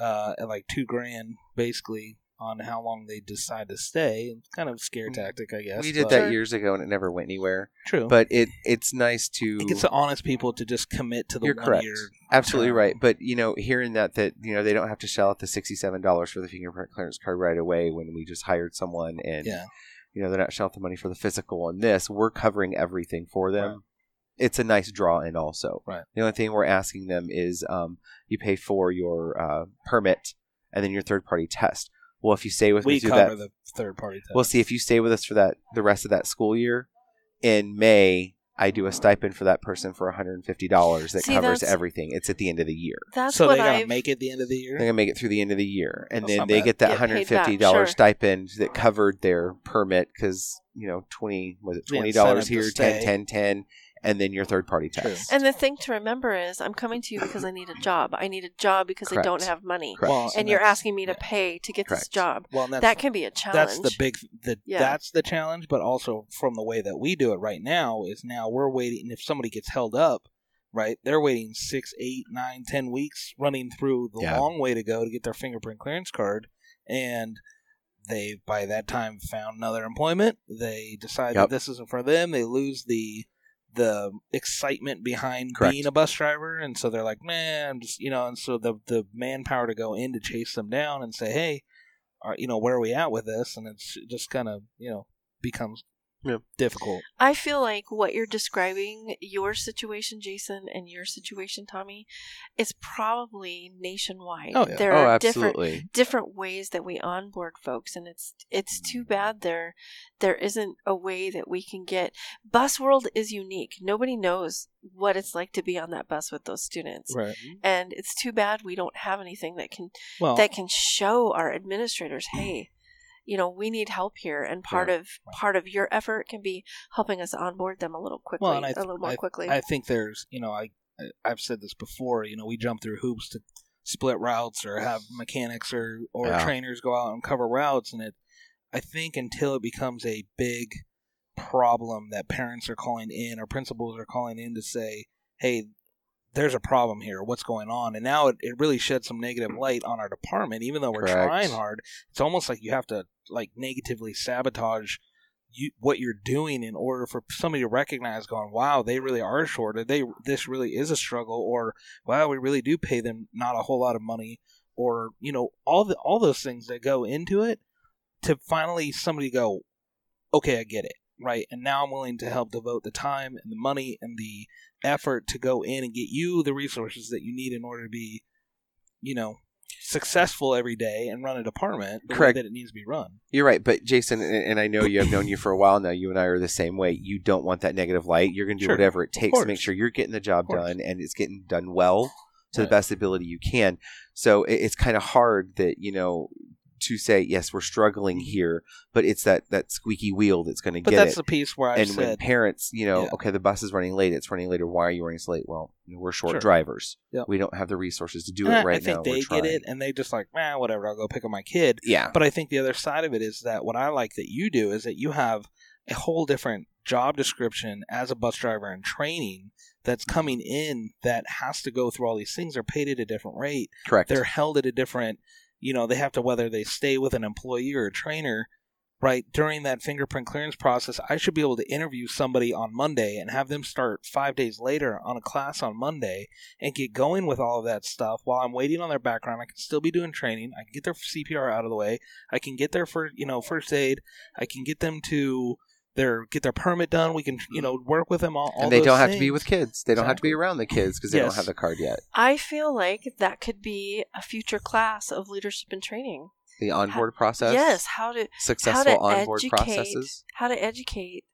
S2: uh at like two grand basically on how long they decide to stay it's kind of a scare
S3: Mm.
S2: tactic i guess
S3: we did that years ago and it never went anywhere.
S2: true
S3: But it it's nice to
S2: it gets the honest people to just commit to the
S3: You're correct. Absolutely
S2: term.
S3: right. But you know, hearing that that you know they don't have to shell out the sixty seven dollars for the fingerprint clearance card right away when we just hired someone and
S2: yeah
S3: you know they're not shelling out the money for the physical and this we're covering everything for them.
S2: Right.
S3: It's a nice draw in also.
S2: Right.
S3: The only thing we're asking them is um, you pay for your uh, permit and then your third party test. Well, if you stay with
S2: we
S3: me
S2: cover
S3: that,
S2: the third party test.
S3: we'll see if you stay with us for that the rest of that school year. In May, I do a stipend for that person for one hundred and fifty dollars that
S4: See,
S3: covers everything. It's at the end of the year.
S4: That's
S2: so
S4: what
S2: they gotta
S4: I've
S2: make it at the end of the year?
S3: They're gonna make it through the end of the year, and
S2: That's
S3: then they
S2: bad.
S3: get that
S4: Get
S3: hundred
S4: paid
S3: and fifty
S4: back,
S3: dollars
S4: sure.
S3: stipend that covered their permit because you know twenty was it twenty dollars
S2: incentive to
S3: here, 10,
S2: stay.
S3: 10, 10, and then your third party
S2: True.
S3: test.
S4: And the thing to remember is, I'm coming to you because I need a job. I need a job because I don't have money,
S2: Well,
S4: and you're asking me to
S2: yeah.
S4: pay to get this job.
S2: well and that's,
S4: That can be a challenge.
S2: that's the big the
S4: Yeah.
S2: that's the challenge but also from the way that we do it right now is now we're waiting if somebody gets held up right they're waiting six eight nine ten weeks running through the
S3: Yeah.
S2: long way to go to get their fingerprint clearance card and they by that time found another employment they decide
S3: Yep.
S2: that this isn't for them they lose the the excitement behind
S3: Correct.
S2: being a bus driver and so they're like man I'm just you know and so the the manpower to go in to chase them down and say hey are, you know where are we at with this and it's just kind of you know becomes
S3: Yeah.
S2: difficult
S4: I feel like what you're describing, your situation, Jason, and your situation, Tommy, is probably nationwide.
S2: Oh, yeah.
S4: There
S3: oh,
S4: are different
S3: absolutely.
S4: different ways that we onboard folks and it's it's too bad there there isn't a way that we can get bus world is unique nobody knows what it's like to be on that bus with those students
S2: right
S4: and it's too bad we don't have anything that can
S2: well
S4: that can show our administrators hey you know we need help here and part of part of your effort can be helping us onboard them a little quickly
S2: Well, and I
S4: a
S2: th-
S4: little more quickly
S2: I think there's, you know, I I- I've said this before. You know, we jump through hoops to split routes or have mechanics or or
S3: Yeah.
S2: trainers go out and cover routes, and it. I think until it becomes a big problem that parents are calling in or principals are calling in to say, "Hey, there's a problem here. What's going on?" And now it, it really sheds some negative light on our department, even though we're
S3: Correct.
S2: trying hard. It's almost like you have to like negatively sabotage you what you're doing in order for somebody to recognize going wow they really are shorted they this really is a struggle or wow we really do pay them not a whole lot of money or you know all the all those things that go into it to finally somebody go okay i get it right and now i'm willing to help devote the time and the money and the effort to go in and get you the resources that you need in order to be you know successful every day and run a department
S3: Correct.
S2: that it needs to be run
S3: You're right, but Jason, and, and I know you have known you for a while now. You and I are the same way. You don't want that negative light. You're going to do
S2: Sure.
S3: whatever it takes to make sure you're getting the job done and it's getting done well to
S2: Right.
S3: the best ability you can. So it's kind of hard that you know to say yes, we're struggling here, but it's that that squeaky wheel that's going to get.
S2: but that's
S3: it.
S2: the piece where i
S3: and when
S2: said
S3: parents, you know,
S2: Yeah.
S3: okay, the bus is running late. It's running later. Why are you running so late? Well, we're short
S2: Sure.
S3: drivers.
S2: Yep.
S3: We don't have the resources to do
S2: And
S3: it right
S2: I think
S3: now.
S2: they get it, and they just like, man, whatever. I'll go pick up my kid.
S3: Yeah.
S2: But I think the other side of it is that what I like that you do is that you have a whole different job description as a bus driver and training that's coming in that has to go through all these things. They're paid at a different rate.
S3: Correct.
S2: They're held at a different. You know, they have to whether they stay with an employee or a trainer. Right during that fingerprint clearance process, I should be able to interview somebody on Monday and have them start five days later on a class on Monday and get going with all of that stuff while I'm waiting on their background. I can still be doing training. I can get their CPR out of the way. I can get their first, you know, first aid. I can get them to their get their permit done. We can you know work with them all. all
S3: and they
S2: those
S3: don't have to be with kids. They don't have to be around the kids because they
S2: Yes.
S3: don't have the card yet.
S4: I feel like that could be a future class of leadership and training.
S3: The onboard process.
S4: Yes, how to
S3: Successful
S4: how to
S3: onboard
S4: educate
S3: processes.
S4: how to educate.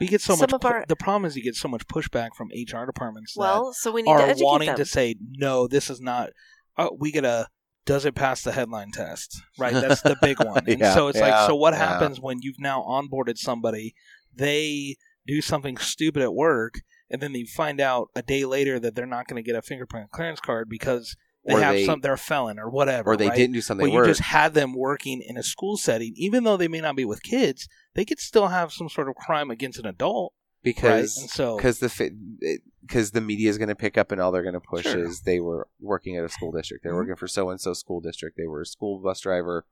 S2: We get so
S4: some
S2: much.
S4: of
S2: pu-
S4: our-
S2: the problem is you get so much pushback from HR departments. that
S4: Well, so we need
S2: are
S4: to educate
S2: wanting
S4: them.
S2: to say no this is not uh, we get a does it pass the headline test right that's the big one and
S3: Yeah,
S2: so it's
S3: yeah,
S2: like so what
S3: yeah.
S2: happens when you've now onboarded somebody they do something stupid at work and then you find out a day later that they're not going to get a fingerprint clearance card because they
S3: Or
S2: have
S3: they-
S2: some they're a felon or whatever
S3: Or they
S2: right?
S3: didn't do something
S2: well, you
S3: work.
S2: just had them working in a school setting even though they may not be with kids they could still have some sort of crime against an adult
S3: because
S2: and so
S3: because the because the media is going to pick up and all they're going to push
S2: Sure.
S3: is they were working at a school district. They're
S2: Mhm.
S3: working for so and so school district. They were a school bus driver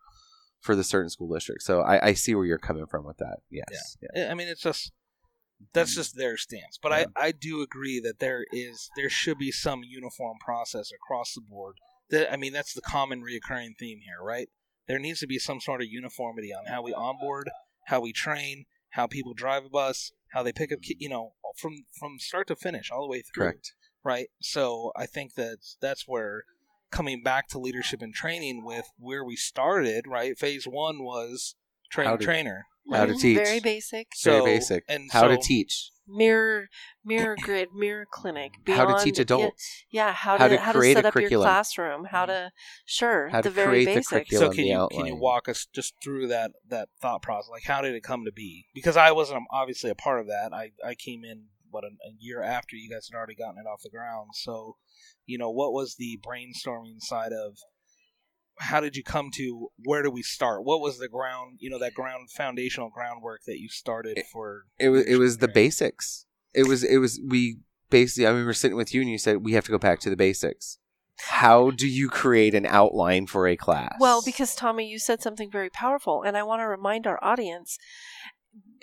S3: for the certain school district. So I, I see where you're coming from with that. Yes. Yeah.
S2: I mean, it's just that's just their stance. But
S3: Yeah.
S2: I, I do agree that there is there should be some uniform process across the board. That I mean, that's the common reoccurring theme here, right? There needs to be some sort of uniformity on how we onboard, how we train, how people drive a bus, how they pick up, ki- you know, from from start to finish, all the way through
S3: Correct.
S2: right? So I think that that's where coming back to leadership and training with where we started, right? Phase one was train
S3: How to-
S2: trainer.
S3: how to
S4: Mhm,
S3: teach.
S4: Very basic.
S3: Very basic.
S2: and
S3: How to teach.
S4: Mirror mirror grid, mirror clinic.
S3: How to
S4: beyond-
S3: teach
S4: yeah,
S3: adults.
S4: Yeah, how,
S3: How
S4: to,
S3: to
S4: how to
S3: create a
S4: set up your classroom, how mm-hmm. to sure,
S3: How to
S4: the very
S3: create the
S4: basics.
S3: curriculum.
S2: So can
S3: the
S2: you can you walk us just through that that thought process? Like how did it come to be? Because I wasn't um, obviously a part of that. I I came in what a, a year after you guys had already gotten it off the ground. So you know what was the brainstorming side of how did you come to where do we start? What was the ground you know that ground foundational groundwork that you started
S3: It-
S2: for?
S3: It was it was the basics. It was it was we basically. I mean we were sitting with you and you said we have to go back to the basics. How do you create an outline for a class?
S4: Well, because Tommy, you said something very powerful, and I want to remind our audience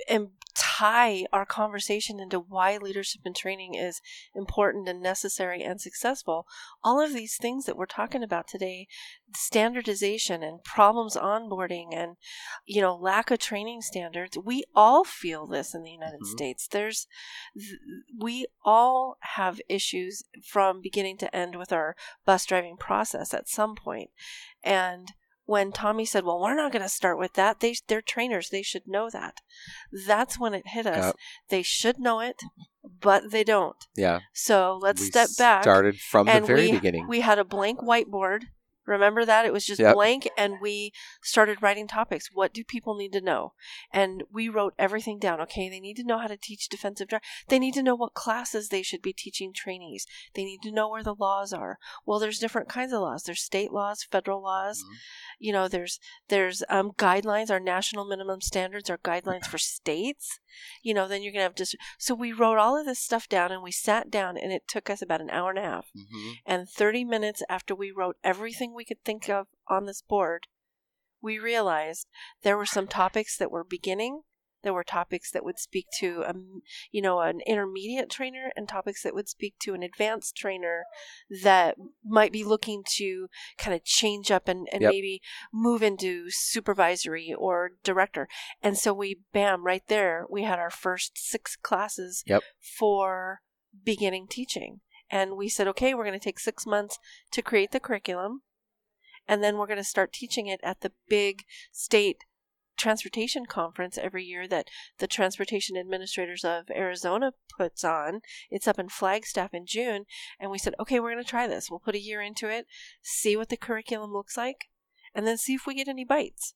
S4: and tie our conversation into why leadership and training is important and necessary and successful. All of these things that we're talking about today, standardization and problems onboarding and you know lack of training standards, we all feel this in the United
S3: Mhm.
S4: States. There's we all have issues from beginning to end with our bus driving process at some point. And when Tommy said, "Well, we're not going to start with that. They they're trainers. They should know that." That's when it hit us.
S3: Yep.
S4: They should know it, but they don't.
S3: yeah,
S4: So let's
S3: we
S4: step back.
S3: Started from the very
S4: we,
S3: beginning.
S4: We had a blank whiteboard. Remember that? It was just
S3: Yep.
S4: blank, and we started writing topics. What do people need to know? And we wrote everything down. Okay, they need to know how to teach defensive drive. They need to know what classes they should be teaching trainees. They need to know where the laws are. Well, there's different kinds of laws. There's state laws, federal laws.
S3: Mhm.
S4: You know, there's there's um, guidelines. Our national minimum standards are guidelines for states. You know, then you're gonna have just. So we wrote all of this stuff down, and we sat down, and it took us about an hour and a half.
S3: Mhm.
S4: And 30 minutes after we wrote everything we could think of on this board, we realized there were some topics that were beginning. There were topics that would speak to, a, you know, an intermediate trainer, and topics that would speak to an advanced trainer that might be looking to kind of change up and, and
S3: Yep.
S4: maybe move into supervisory or director. And so we, bam, right there, we had our first six classes
S3: Yep.
S4: for beginning teaching. And we said, okay, we're going to take six months to create the curriculum. And then we're going to start teaching it at the big state transportation conference every year that the Transportation Administrators of Arizona puts on. It's up in Flagstaff in June. And we said, okay, we're going to try this. We'll put a year into it, see what the curriculum looks like, and then see if we get any bites.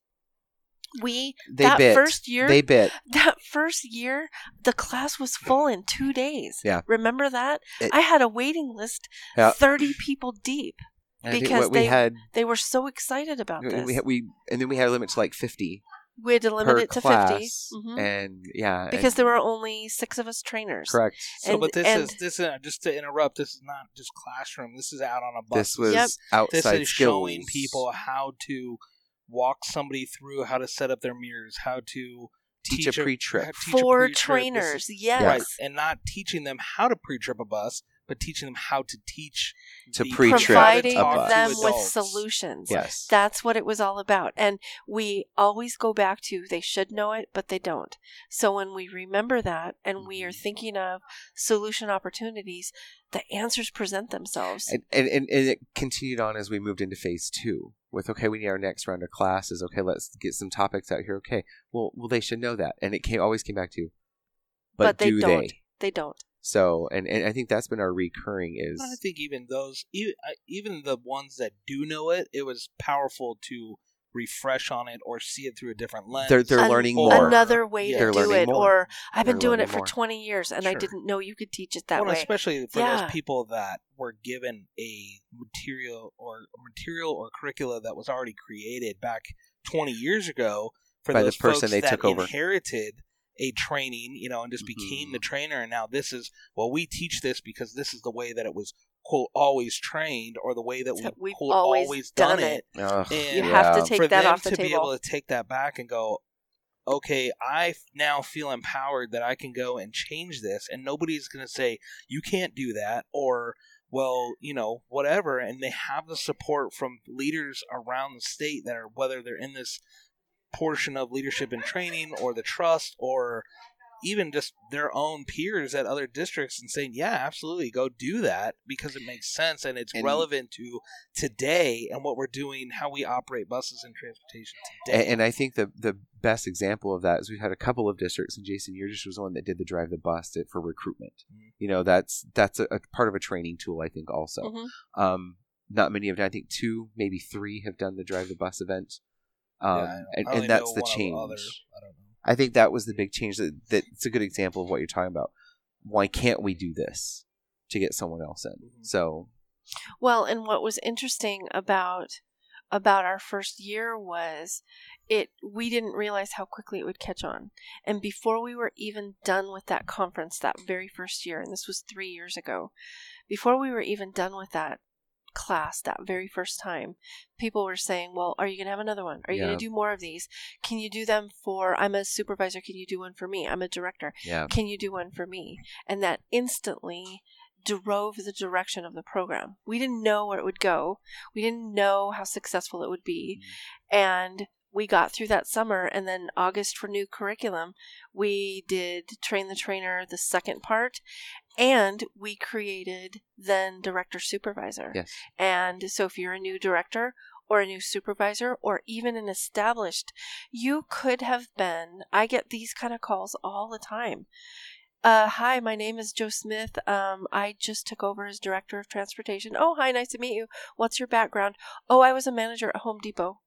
S4: We,
S3: They
S4: that
S3: bit.
S4: first year,
S3: They bit.
S4: that first year, the class was full in two days.
S3: Yeah.
S4: Remember that?
S3: It-
S4: I had a waiting list,
S3: Yeah.
S4: 30 people deep.
S3: And I think
S4: Because
S3: what we
S4: they-
S3: had,
S4: They were so excited about this.
S3: we had, we and then we had a limit to like fifty
S4: We had to limit it to
S3: class,
S4: 50. Mhm.
S3: and yeah,
S4: because
S3: and-
S4: there were only six of us trainers.
S3: correct.
S2: So, but this
S4: and-
S2: is this is just to interrupt. This is not just classroom. This is out on a bus.
S3: This was
S4: Yep.
S3: outside
S2: this is
S3: skills.
S2: showing people how to walk somebody through how to set up their mirrors, how to
S3: teach,
S2: teach
S3: a
S2: a-
S3: pre-trip.
S2: how to teach a
S4: For
S2: pre-trip.
S4: Trainers,
S2: is-
S4: yes.
S2: right, and not teaching them how to pre-trip a bus, but teaching them how to teach
S3: To
S2: the-
S3: pre-trip
S4: providing
S3: a bus.
S4: them with solutions.
S3: Yes.
S4: That's what it was all about. And we always go back to they should know it, but they don't. So when we remember that and we are
S3: Mm-hmm.
S4: thinking of solution opportunities, the answers present themselves.
S3: and, and, and, and it continued on as we moved into phase two with okay we need our next round of classes okay let's get some topics out here okay well well they should know that and it came, always came back to but,
S4: they
S3: do
S4: don't.
S3: they
S4: They don't.
S3: So and, and i think that's been our recurring is
S2: I think even those, even, uh, even the ones that do know it, it was powerful to refresh on it or see it through a different lens.
S3: they're they're
S4: An-
S3: learning more
S4: Another way
S2: Yeah.
S4: to
S3: They're
S4: do it,
S3: more.
S4: or I've been
S3: They're
S4: doing it for
S3: more.
S4: 20 years and I didn't know you could teach it that
S2: well,
S4: way.
S2: especially for
S4: Yeah.
S2: those people that were given a material or material or curricula that was already created back 20 years ago for
S3: By the person
S2: folks
S3: they
S2: that
S3: took over.
S2: inherited a training, you know, and just became
S3: Mhm.
S2: the trainer. And now this is well, we teach this because this is the way that it was quote always trained, or the way that we
S4: We've
S2: quote
S4: always
S2: always
S4: done
S2: done
S4: it.
S2: it.
S3: Ugh,
S2: And
S4: You have to take
S2: for
S4: that
S2: them
S4: off the
S2: to be able to take that back and go, okay, I f- now feel empowered that I can go and change this, and nobody's going to say you can't do that or well, you know, whatever. And they have the support from leaders around the state that are whether they're in this portion of leadership and training or the trust or even just their own peers at other districts and saying, yeah, absolutely, go do that because it makes sense and it's
S3: And-
S2: relevant to today and what we're doing, how we operate buses and transportation
S3: and,
S2: today.
S3: and I think the the best example of that is we've had a couple of districts, and Jason, your district was the one that did the drive the bus to- for recruitment.
S2: Mhm.
S3: You know, that's that's a, a part of a training tool, I think, also.
S4: Mhm.
S3: Um, not many have done. I think two, maybe three have done the drive the bus event. Um,
S2: Yeah,
S3: and, and that's the change.
S2: others. I don't know.
S3: I think that was the big change. That that's a good example of what you're talking about. Why can't we do this to get someone else in?
S2: Mhm.
S3: So
S4: Well, and what was interesting about about our first year was it we didn't realize how quickly it would catch on. And before we were even done with that conference that very first year, and this was 3 years ago, before we were even done with that class that very first time, people were saying, "Well, are you going to have another one? Are you
S3: Yeah.
S4: going to do more of these? Can you do them for I'm a supervisor, can you do one for me? I'm a director.
S3: yeah,
S4: Can you do one for me? And that instantly drove the direction of the program. We didn't know where it would go. We didn't know how successful it would be. Mm. And we got through that summer and then August for new curriculum, we did train the trainer the second part and we created then director supervisor.
S3: yes,
S4: And so if you're a new director or a new supervisor or even an established, you could have been. I get these kind of calls all the time. Uh, hi, my name is Joe Smith. Um, I just took over as director of transportation. Oh, hi, nice to meet you. What's your background? Oh, I was a manager at Home Depot.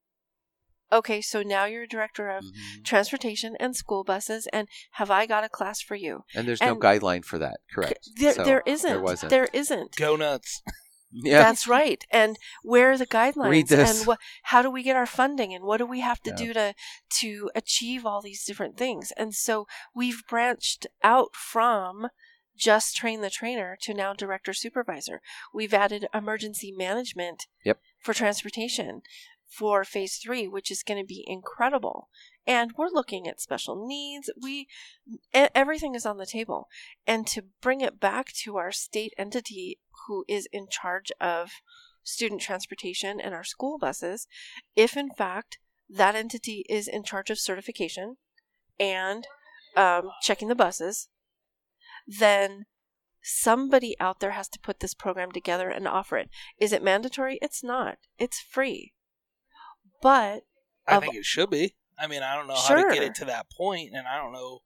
S4: Okay, so now you're a director of
S3: Mhm.
S4: transportation and school buses, and have I got a class for you?
S3: and there's no guideline for that. Correct.
S4: There,
S3: So,
S4: there isn't.
S3: There wasn't.
S4: There isn't.
S2: Go nuts.
S3: yeah.
S4: That's right. And where are the guidelines?
S3: Read this.
S4: And what? How do we get our funding? And what do we have to
S3: Yeah.
S4: do to to achieve all these different things? And so we've branched out from just train the trainer to now director supervisor. We've added emergency management
S3: Yep.
S4: for transportation for phase three, which is going to be incredible. And we're looking at special needs. We everything is on the table. And to bring it back to our state entity who is in charge of student transportation and our school buses, if in fact that entity is in charge of certification and um, checking the buses, then somebody out there has to put this program together and offer it. Is it mandatory? It's not. It's free. But
S2: I
S4: Of-
S2: think it should be. I mean, I don't know how to get it to that point, and I don't know,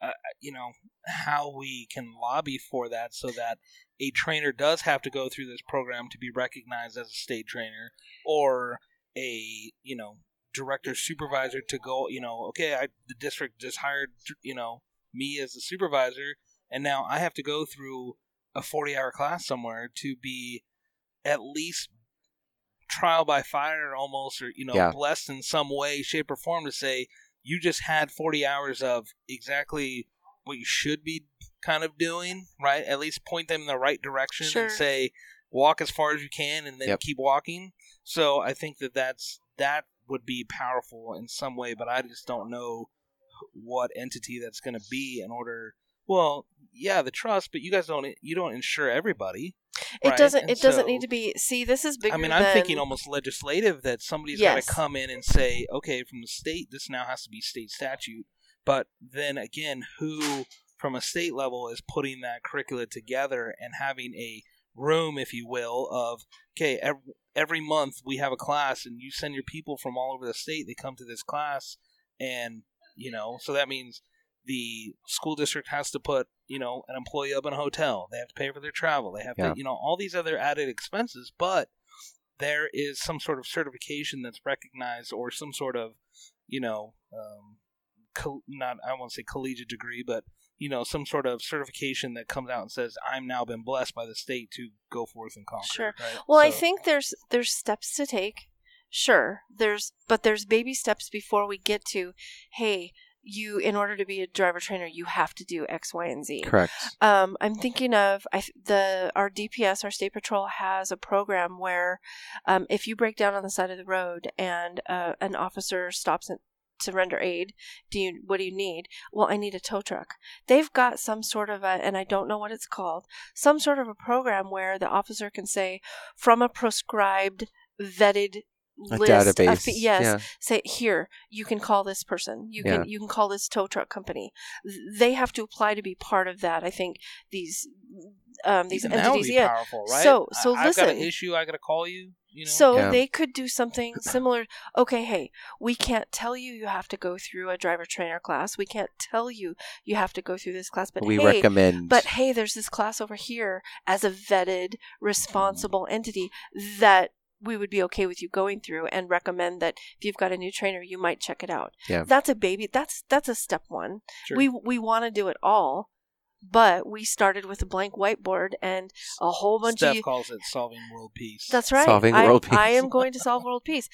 S2: uh, you know, how we can lobby for that so that a trainer does have to go through this program to be recognized as a state trainer, or a you know director supervisor to go. You know, okay, I the district just hired you know me as a supervisor, and now I have to go through a forty-hour class somewhere to be at least trial by fire almost or you know
S3: Yeah.
S2: blessed in some way shape or form to say you just had 40 hours of exactly what you should be kind of doing right at least point them in the right direction
S4: Sure.
S2: and say walk as far as you can and then
S3: Yep.
S2: keep walking so i think that that's that would be powerful in some way but i just don't know what entity that's going to be in order Well, yeah, the trust, but you guys don't you don't insure everybody.
S4: It
S2: right?
S4: doesn't.
S2: And
S4: It doesn't need to be. See, this is bigger.
S2: I mean, I'm
S4: than,
S2: thinking almost legislative that somebody's got to come in and say, okay, from the state, this now has to be state statute. But then again, who from a state level is putting that curricula together and having a room, if you will, of okay, every, every month we have a class, and you send your people from all over the state. They come to this class, and you know, so that means the school district has to put you know an employee up in a hotel. They have to pay for their travel. They have
S3: Yeah.
S2: to you know all these other added expenses, but there is some sort of certification that's recognized or some sort of you know um, col- not I won't say collegiate degree, but you know some sort of certification that comes out and says I'm now been blessed by the state to go forth and conquer.
S4: Sure.
S2: right?
S4: Well, I think there's there's steps to take. Sure, there's but there's baby steps before we get to, hey, you in order to be a driver trainer, you have to do X, Y, and Z.
S3: Correct.
S4: Um, I'm thinking of I the our DPS, our state patrol has a program where, um, if you break down on the side of the road and uh, an officer stops and to render aid, do you what do you need? Well, I need a tow truck. They've got some sort of a, and I don't know what it's called, some sort of a program where the officer can say from a prescribed, vetted
S3: A
S4: list,
S3: database.
S4: Of, yes,
S3: Yeah.
S4: say here you can call this person you
S3: Yeah.
S4: can you can call this tow truck company they have to apply to be part of that i think these um these
S2: Even that would
S4: entities
S2: be
S4: yeah
S2: powerful, right?
S4: So- so
S2: I, I've got an
S4: listen.
S2: issue. I got to call you. You know.
S4: so
S3: Yeah.
S4: they could do something similar okay hey we can't tell you you have to go through a driver trainer class we can't tell you you have to go through this class but
S3: we
S4: hey
S3: recommend.
S4: but hey there's this class over here as a vetted responsible entity that we would be okay with you going through and recommend that if you've got a new trainer you might check it out
S3: Yeah.
S4: that's a baby that's that's a step one
S2: Sure.
S4: we we want to do it all but we started with a blank whiteboard and a whole bunch
S2: Steph
S4: of you
S2: calls it solving world peace.
S4: that's right
S3: Solving
S4: I,
S3: world peace.
S4: I am going to solve world peace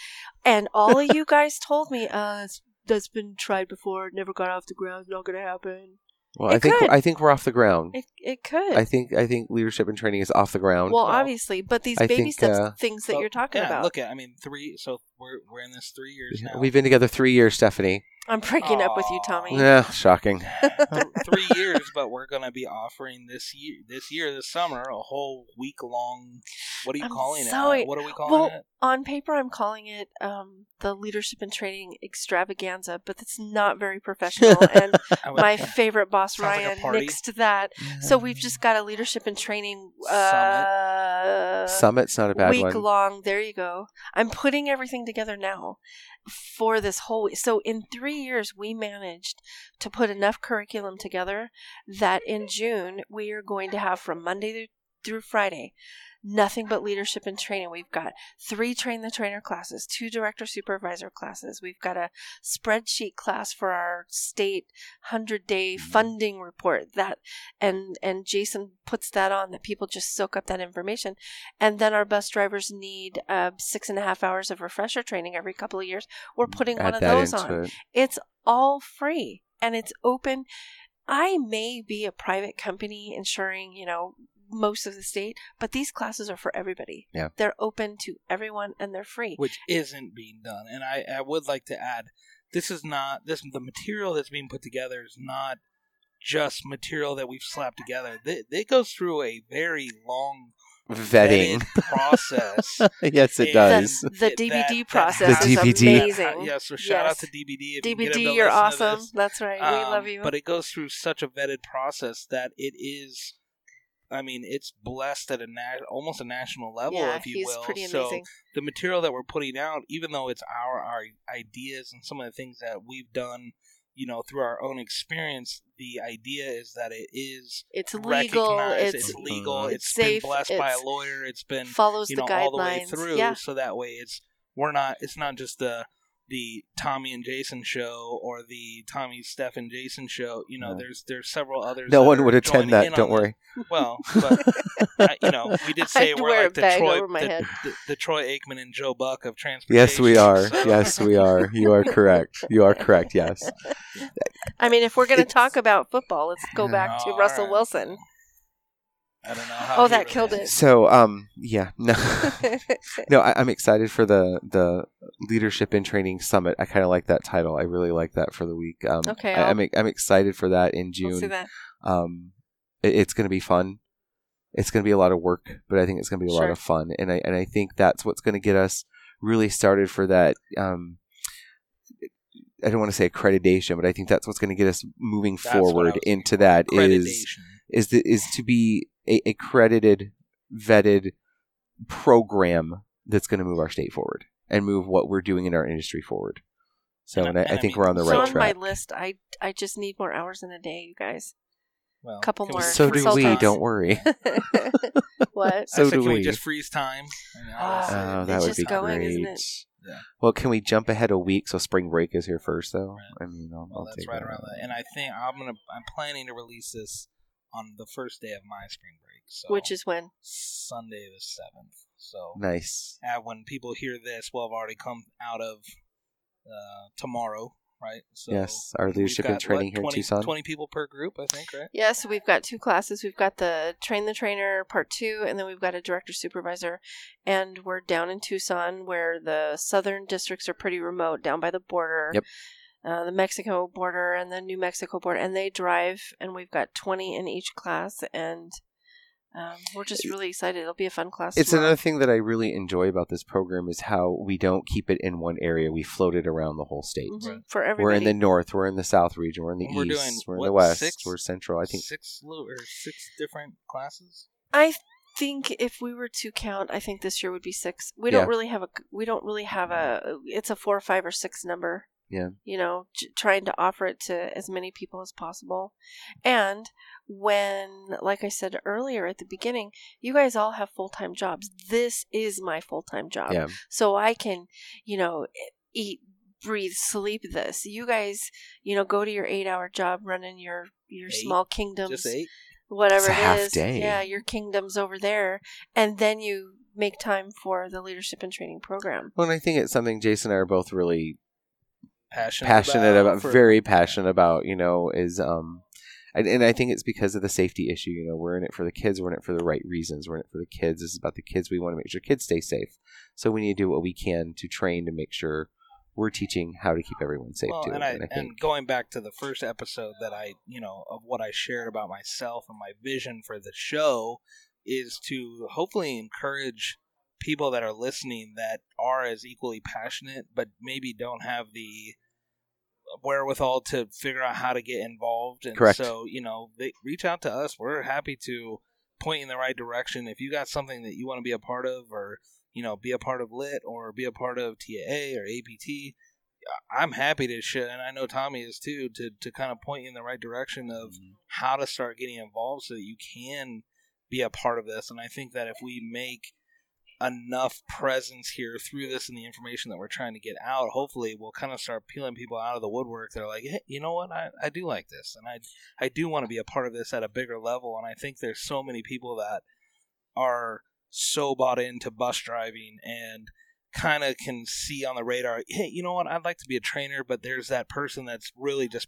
S4: and all of you guys told me uh that's, that's been tried before never got off the ground not gonna happen
S3: well,
S4: it
S3: I think
S4: could.
S3: I think we're off the ground.
S4: it, it could
S3: I think I think leadership and training is off the ground.
S4: well,
S2: Well,
S4: obviously but these
S3: I
S4: baby
S3: think,
S4: steps
S3: uh,
S4: things that
S2: Well,
S4: you're talking
S2: yeah,
S4: about
S2: Look at, I mean, three. So we're we're in this three years now.
S3: We've been together three years, Stephanie.
S4: I'm breaking up with you tommy
S3: Yeah, shocking.
S2: Th- three years, but we're gonna be offering this year, this year, this summer, a whole week long. What are you
S4: I'm
S2: calling
S4: so
S2: it?
S4: e-
S2: What are we calling it?
S4: well,
S2: it?
S4: on paper i'm calling it um, the leadership and training extravaganza but it's not very professional and my favorite boss
S2: Sounds like a
S4: ryan
S2: party.
S4: nixed that so we've just got a leadership and training uh,
S3: Summit's not a bad
S4: week
S3: one.
S4: long there you go i'm putting everything together now for this whole so in three years we managed to put enough curriculum together that in june we are going to have from monday th- through friday nothing but leadership and training. We've got three train the trainer classes two director supervisor classes. We've got a spreadsheet class for our state 100 day funding report that and and jason puts that on that people just soak up that information. And then our bus drivers need uh, six and a half hours of refresher training every couple of years. We're putting one of those on.
S3: it.
S4: it's all free and it's open. I may be a private company insuring you know most of the state but these classes are for everybody
S3: Yeah.
S4: they're open to everyone and they're free
S2: which isn't being done. And I, I would like to add, this is not this the material that's being put together is not just material that we've slapped together. It, it goes through a very long
S3: Vetting.
S2: vetted process.
S3: yes, it
S2: The-
S3: does.
S4: the
S2: that-
S4: DVD
S2: that
S4: process
S3: The
S4: is
S3: DVD.
S4: amazing
S2: yeah, so shout out to DVD. If you get
S4: dvd you're awesome that's right we
S2: Um,
S4: love you
S2: But it goes through such a vetted process that it is. I mean, it's blessed at a na- almost a national level,
S4: yeah
S2: if you
S4: he's
S2: will.
S4: pretty
S2: So the material that we're putting out, even though it's our our ideas and some of the things that we've done, you know, through our own experience, the idea is that it is
S4: it's legal it's,
S2: it's, legal, uh-huh.
S4: it's
S2: it's
S4: safe,
S2: been blessed by a lawyer, it's been
S4: follows
S2: you
S4: the guidelines
S2: all the way through,
S4: yeah.
S2: So that way it's we're not it's not just the the Tommy and Jason show or the Tommy, Steph, and Jason show. You know,
S3: No.
S2: there's there's several others.
S3: No one would attend that. Don't worry.
S2: this. Well, but I, you know, we did say
S4: I'd
S2: we're like the Troy, the. The, the Troy Aikman and Joe Buck of transportation.
S3: Yes, we are.
S2: so-
S3: Yes, we are. You are correct. You are correct. Yes.
S4: I mean, if we're going to talk about football, let's go back to Russell
S2: right.
S4: Wilson.
S2: I don't know how.
S4: Oh, that killed
S2: it.
S3: So, um, yeah, no, no, I, I'm excited for the the leadership in training summit. I kind of like that title. I really like that for the week. Um,
S4: Okay,
S3: I,
S4: I'll-
S3: I'm I'm excited for that in
S4: We'll see
S3: June.
S4: that.
S3: Um, it, it's going to be fun. It's going to be a lot of work, but I think it's going to be a lot of fun, and I and I think that's what's going to get us really started for that. Um, I don't want to say accreditation, but I think that's what's going to get us moving
S2: That's
S3: forward into that is is the, is to be a accredited, vetted program that's going to move our state forward and move what we're doing in our industry forward. So,
S2: And I-
S3: and I,
S2: and
S3: I
S2: I
S3: think
S2: mean,
S3: we're on the
S4: It's
S3: right
S4: on
S3: track.
S4: On my list. I I just need more hours in a day, you guys.
S2: Well,
S4: Couple
S2: can we
S4: more
S3: So do we.
S4: consultants.
S3: Don't worry.
S4: what?
S2: I
S3: So
S2: said,
S3: do
S2: can we.
S3: we.
S2: just freeze time? And I'll
S4: Ah.
S3: Oh,
S4: It's
S3: that would
S4: just
S3: be
S4: going,
S3: great.
S4: isn't it?
S2: Yeah.
S3: Well, can we jump ahead a week so spring break is here first, though?
S2: Right.
S3: I mean, I'll,
S2: well,
S3: I'll
S2: that's
S3: take
S2: right
S3: that.
S2: around that. And I think I'm gonna. I'm planning to release this on the first day of my spring break. So
S4: Which is when?
S2: Sunday the seventh. So
S3: nice.
S2: uh, when people hear this, we'll have already come out of uh, tomorrow, right? So
S3: yes, our leadership
S2: got,
S3: and training
S2: what,
S3: here in
S2: 20,
S3: Tucson.
S2: 20 people per group, I think, right?
S4: Yeah, so we've got two classes. We've got the train the trainer part two, and then we've got a director supervisor. And we're down in Tucson, where the southern districts are pretty remote, down by the border.
S3: Yep.
S4: Uh, the Mexico border and the New Mexico border, and they drive, and we've got twenty in each class, and um, we're just really excited. It'll be a fun class.
S3: It's
S4: tomorrow.
S3: another thing that I really enjoy about this program is how we don't keep it in one area. We float it around the whole state.
S4: Mhm,
S2: Right.
S4: for everybody.
S3: We're in the north. We're in the south region. We're in the
S2: we're
S3: east.
S2: doing,
S3: we're in
S2: what,
S3: the west.
S2: six?
S3: We're central. I think
S2: six little or six different classes.
S4: I think if we were to count, I think this year would be six. We
S3: Yeah.
S4: don't really have a. We don't really have a. It's a four, five, or six number.
S3: Yeah.
S4: You know, j- trying to offer it to as many people as possible, and when, like I said earlier at the beginning, you guys all have full time jobs. This is my full time job,
S3: yeah.
S4: so I can, you know, eat, breathe, sleep this. You guys, you know, go to your eight hour job running your your
S2: Eight?
S4: small kingdoms
S2: Just eight.
S4: whatever
S3: It's a
S4: it
S3: half
S4: is.
S3: day.
S4: Yeah, your kingdom's over there, and then you make time for the leadership and training program.
S3: Well, and I think it's something Jason and I are both really
S2: Passionate,
S3: passionate about,
S2: for-
S3: very passionate about. You know, is um, and, and I think it's because of the safety issue. You know, we're in it for the kids. We're in it for the right reasons. We're in it for the kids. This is about the kids. We want to make sure kids stay safe. So we need to do what we can to train to make sure we're teaching how to keep everyone safe
S2: Well,
S3: too.
S2: and I,
S3: And I
S2: and going back to the first episode that I, you know, of what I shared about myself and my vision for the show is to hopefully encourage people that are listening that are as equally passionate but maybe don't have the wherewithal to figure out how to get involved. And
S3: Correct.
S2: so you know they reach out to us. We're happy to point in the right direction. If you got something that you want to be a part of or you know be a part of lit or be a part of taa or apt I'm happy to share, and I know Tommy is too, to, to kind of point you in the right direction of mm-hmm. how to start getting involved so that you can be a part of this. And I think that if we make enough presence here through this and the information that we're trying to get out, hopefully we'll kind of start peeling people out of the woodwork. They're like, hey, you know what? I, I do like this, and I I do want to be a part of this at a bigger level. And I think there's so many people that are so bought into bus driving and kind of can see on the radar, hey, you know what? I'd like to be a trainer, but there's that person that's really just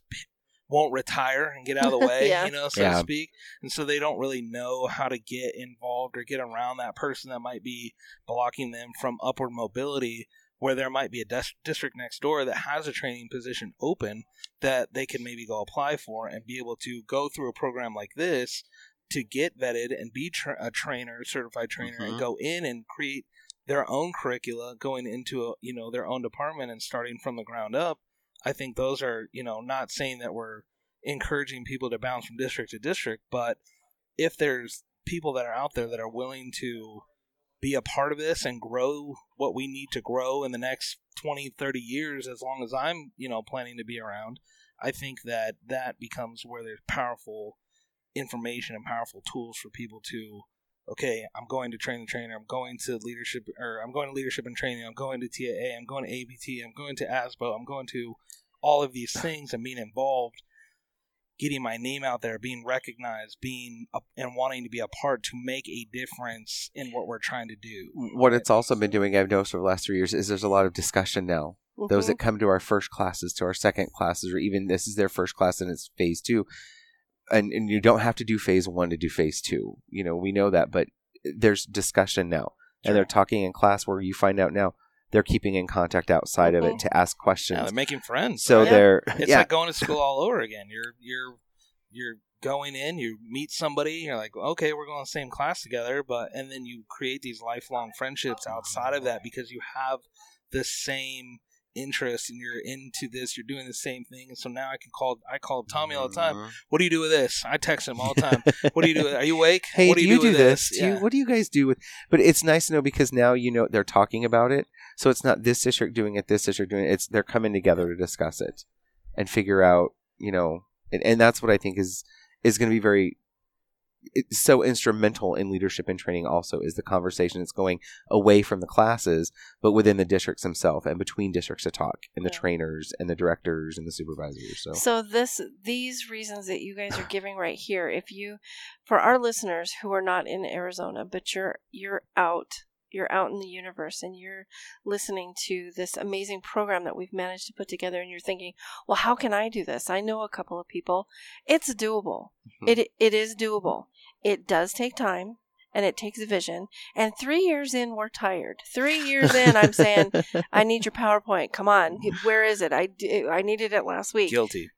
S2: won't retire and get out of the way,
S4: Yeah.
S2: you know, so
S3: Yeah.
S2: to speak. And so they don't really know how to get involved or get around that person that might be blocking them from upward mobility. Where there might be a dis- district next door that has a training position open that they can maybe go apply for and be able to go through a program like this to get vetted and be tra- a trainer, certified trainer,
S3: Mhm.
S2: and go in and create their own curricula, going into a, you know their own department and starting from the ground up. I think those are you know not saying that we're encouraging people to bounce from district to district, but if there's people that are out there that are willing to be a part of this and grow what we need to grow in the next 20 30 years as long as i'm you know planning to be around i think that that becomes where there's powerful information and powerful tools for people to okay i'm going to train the trainer i'm going to leadership or i'm going to leadership and training i'm going to taa i'm going to abt i'm going to asbo i'm going to all of these things and being involved getting my name out there being recognized being a, and wanting to be a part to make a difference in what we're trying to do
S3: what it's also been doing, I've noticed over the last three years, is there's a lot of discussion now. Those
S4: Mhm.
S3: that come to our first classes, to our second classes, or even this is their first class and it's phase two. And, and you don't have to do phase one to do phase two. You know, we know that, but there's discussion now, and they're talking in class where you find out now they're keeping in contact outside of it oh. to ask questions.
S2: Yeah, they're making friends.
S3: so
S2: right?
S3: they're
S2: it's
S3: yeah,
S2: like going to school all over again. You're you're you're going in, you meet somebody, you're like, okay, we're going to the same class together, but and then you create these lifelong friendships outside of that because you have the same interest and you're into this, you're doing the same thing. And so now I can call I call Tommy all the time.
S3: Mhm.
S2: What do you do with this? I text him all the time. what do you do? Are you awake?
S3: Hey,
S2: what
S3: do you do,
S2: with
S3: this? Do you, what do you guys do with? But it's nice to know because now you know they're talking about it. So it's not this district doing it, this district doing it. It's they're coming together to discuss it and figure out, you know, and, and that's what I think is is going to be very so instrumental in leadership and training. Also, is the conversation that's going away from the classes, but within the districts themselves and between districts to talk, and the
S4: Yeah.
S3: trainers and the directors and the supervisors. So,
S4: So this these reasons that you guys are giving right here, if you for our listeners who are not in Arizona, but you're you're out you're out in the universe and you're listening to this amazing program that we've managed to put together and you're thinking, "Well, how can I do this? I know a couple of people." It's doable.
S3: Mhm.
S4: It it is doable. It does take time and it takes vision. And 3 years in we're tired. 3 years in I'm saying, "I need your PowerPoint. Come on. Where is it? I d- I needed it last week."
S2: Guilty.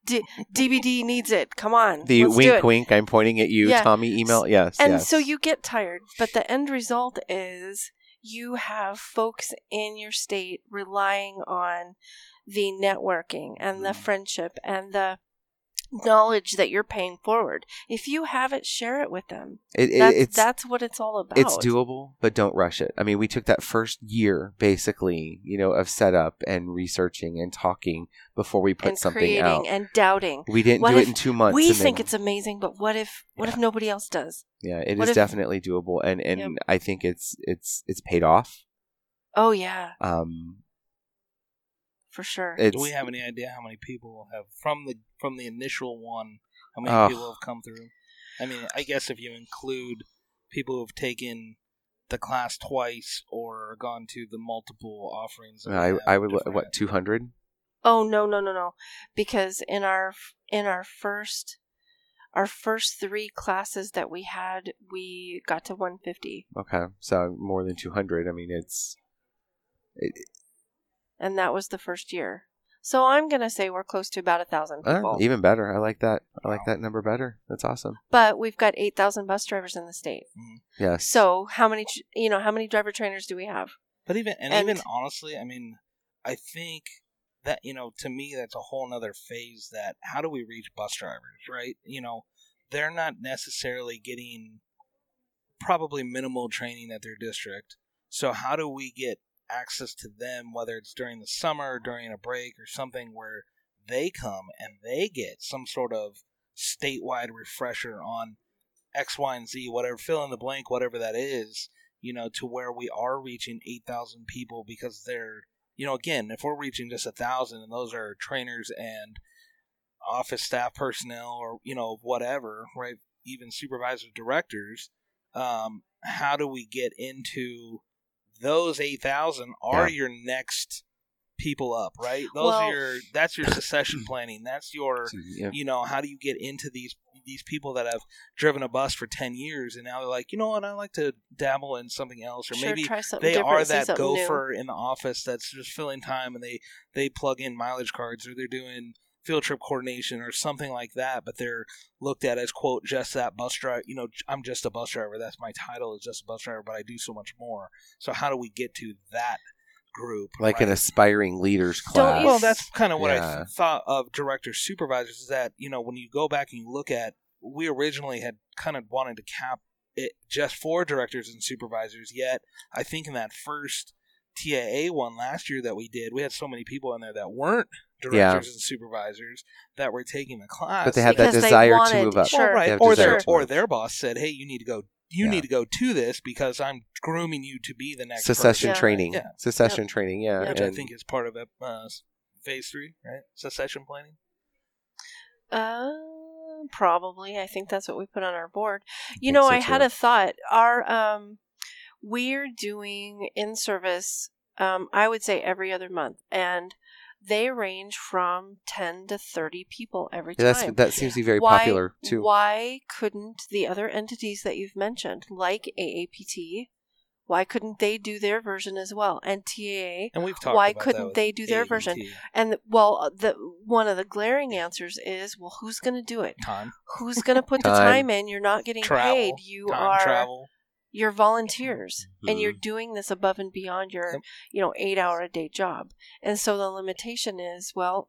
S4: DVD needs it. Come on.
S3: the
S4: let's do
S3: wink,
S4: it.
S3: wink. I'm pointing at you,
S4: Yeah.
S3: Tommy. Email, yes,
S4: And
S3: yes.
S4: so you get tired, but the end result is you have folks in your state relying on the networking and the
S3: Mhm.
S4: friendship and the knowledge that you're paying forward. If you have it, share it with them.
S3: It- it-
S4: That's,
S3: it's
S4: that's what it's all about.
S3: it's doable, but don't rush it. I mean, we took that first year basically, you know, of setup and researching and talking before we put
S4: and
S3: something
S4: creating
S3: out.
S4: and doubting.
S3: We didn't
S4: What
S3: do it in two months.
S4: We think
S3: then-
S4: it's amazing, but what if what if nobody else does?
S3: yeah, it
S4: what
S3: is
S4: if-
S3: definitely doable, and and
S4: Yep.
S3: I think it's it's it's paid off.
S4: Oh yeah,
S3: Um,
S4: for sure.
S3: it's
S2: Do we have any idea how many people have from the from the initial one? How many
S3: Oh.
S2: people have come through? I mean, I guess if you include people who've taken the class twice or gone to the multiple offerings, that
S3: I I would
S2: different-
S3: what two hundred.
S4: Oh no no no no! Because in our in our first our first three classes that we had, we got to 150,
S3: Okay, so more than two hundred. I mean, it's it,
S4: and that was the first year. So I'm gonna say we're close to about a thousand
S3: uh,
S4: people.
S3: even better. I like that. I like that number better. That's awesome.
S4: but we've got 8,000 bus drivers in the state.
S3: Yes.
S4: So how many you know how many driver trainers do we have?
S2: But even and,
S4: And-
S2: even honestly, I mean, I think that you know, to me, that's a whole nother phase. That how do we reach bus drivers, right? You know, they're not necessarily getting probably minimal training at their district. So how do we get access to them, whether it's during the summer, or during a break, or something where they come and they get some sort of statewide refresher on X, Y, and Z, whatever, fill in the blank, whatever that is, you know, to where we are reaching 8,000 people because they're, you know, again, if we're reaching just a thousand and those are trainers and office staff personnel or, you know, whatever, right? Even supervisors, directors, um, how do we get into those 8,000 are your next people up, right? Those
S4: Well-
S2: are your, that's your succession planning. That's your,
S3: Yeah.
S2: you know how do you get into these these people that have driven a bus for 10 years and now they're like you know what i like to dabble in something else or
S4: sure,
S2: maybe
S4: try something
S2: they are that
S4: something new.
S2: gopher in the office that's just filling time and they they plug in mileage cards or they're doing field trip coordination or something like that but they're looked at as quote just that bus driver you know i'm just a bus driver that's my title is just a bus driver but i do so much more so how do we get to that group
S3: like an aspiring leaders
S4: Don't
S3: class.
S2: Well, that's kind of what I
S3: Yeah.
S2: th- thought of director supervisors is that, you know, when you go back and you look at, we originally had kind of wanted to cap it just for directors and supervisors, yet I think in that first TAA one last year that we did, we had so many people in there that weren't directors and supervisors that were taking the class.
S3: but they had that
S4: Because they
S3: desire to move up.
S4: sure.
S2: Well, right. Or their or their boss said, "Hey, you need to go. You
S3: Yeah.
S2: need to go to this because I'm grooming you to be the next
S3: Succession
S4: Yeah.
S3: training.
S2: Yeah.
S3: Succession training. Yeah.
S2: person," which I think is part of uh, phase three, right? Succession planning.
S4: Uh, probably. I think that's what we put on our board. You
S3: think
S4: know,
S3: so,
S4: I had a thought. Our um, we're doing in service. Um, I would say every other month, and they range from 10 to 30 people every
S3: Yeah,
S4: time.
S3: That seems to be very
S4: why,
S3: popular too.
S4: Why couldn't the other entities that you've mentioned, like AAPT, why couldn't they do their version as well? And TAA,
S2: And we've talked
S4: why
S2: about
S4: couldn't
S2: with
S4: they do their
S2: AET.
S4: version? and well, uh, the one of the glaring answers is, well, who's going to do it?
S2: Time,
S4: Who's going to put the
S3: Time.
S4: time in? You're not getting
S2: travel,
S4: paid. You
S2: time
S4: are
S2: travel.
S4: You're volunteers and you're
S3: Mhm.
S4: doing this above and beyond your
S2: Yep.
S4: you know eight hour a day job. And so the limitation is well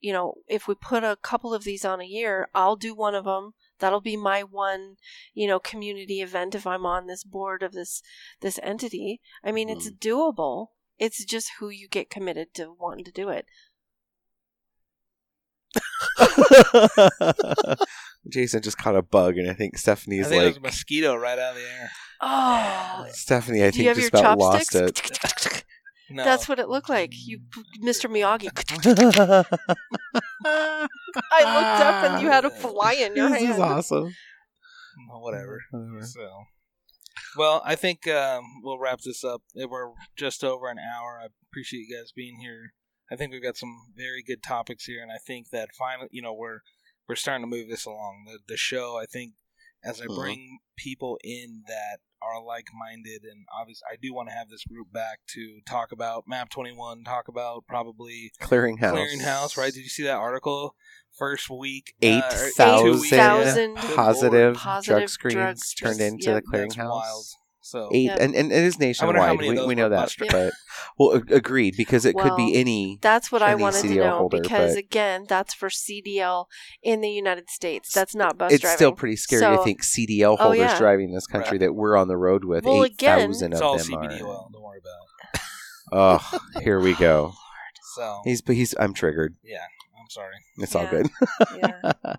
S4: you know if we put a couple of these on a year i'll do one of them that'll be my one you know community event if i'm on this board of this this entity. I mean it's doable. It's just who you get committed to wanting to do it
S3: Jason just caught a bug, and I think
S2: I
S3: Stephanie's
S2: think it was
S3: like
S2: a mosquito right out of the air.
S4: oh
S3: Stephanie. I
S4: do you
S3: think just about lost it.
S2: No,
S4: that's what it looked like you mr miyagi i looked up and you had a fly in your hand This
S3: is awesome.
S2: Well, whatever.
S3: Whatever.
S2: So, well, I think um, we'll wrap this up. Eh, We're just over an hour. I appreciate you guys being here. I think we've got some very good topics here, and I think that finally, you know, we're we're starting to move this along. The the show, I think, as I
S3: Mhm.
S2: bring people in that are like minded, and obviously, I do want to have this group back to talk about Map Twenty One, talk about probably
S3: Clearinghouse.
S2: clearinghouse. Right? Did you see that article? First week, uh,
S3: Eight
S2: or two
S3: thousand
S4: 8,000
S3: positive,
S4: Positive
S3: drug screens
S4: drug
S3: turned
S4: screens.
S3: into
S4: Yep.
S3: the
S2: That's
S3: clearinghouse.
S2: Wild. So
S3: Eight,
S4: Yep.
S3: and, and it is
S2: I wonder how
S3: nationwide. We, we know that,
S2: bus
S3: but well, ag- agreed because it could be any.
S4: That's what I
S3: any
S4: wanted to know
S3: holder,
S4: because
S3: but-
S4: again, that's for CDL in the United States. That's not bus
S3: it's
S4: driving.
S3: still pretty scary to think CDL
S4: Oh,
S3: holders
S4: yeah.
S3: driving this country
S2: Right.
S3: that we're on the road with.
S4: Well,
S3: Eight
S4: again-
S2: it's
S3: of
S2: all
S3: them
S2: CBD
S3: are.
S2: oil. Don't worry about it.
S3: Oh, here we go.
S2: So
S3: He's but he's. I'm triggered.
S2: yeah, I'm sorry.
S3: It's all good.
S4: Yeah.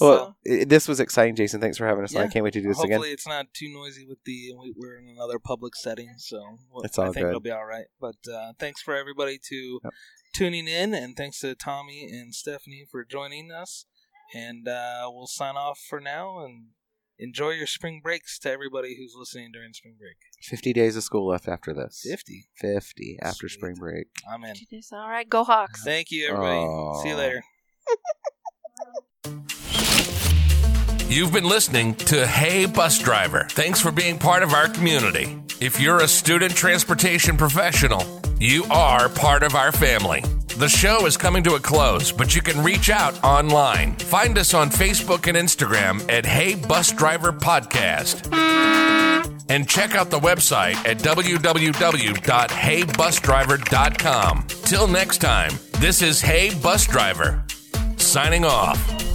S3: Well, i this was exciting, Jason. Thanks for having us on. I can't wait to do this
S2: Hopefully
S3: again.
S2: it's not too noisy with the we- we're in another public setting, so we'll-
S3: It's all
S2: I think
S3: good.
S2: it'll be all right. But uh, thanks for everybody to
S3: Yep.
S2: tuning in, and thanks to Tommy and Stephanie for joining us. And uh, we'll sign off for now. And enjoy your spring breaks to everybody who's listening during spring break.
S3: Fifty days of school left after this.
S2: Fifty.
S3: Fifty after
S2: Sweet.
S3: spring break.
S2: I'm in.
S4: All right, go Hawks.
S2: Thank you, everybody. See you later.
S1: You've been listening to Hey Bus Driver. Thanks for being part of our community. If you're a student transportation professional, you are part of our family. The show is coming to a close, but you can reach out online. Find us on Facebook and Instagram at Hey Bus Driver Podcast. And check out the website at www.heybusdriver.com. Till next time, this is Hey Bus Driver, signing off.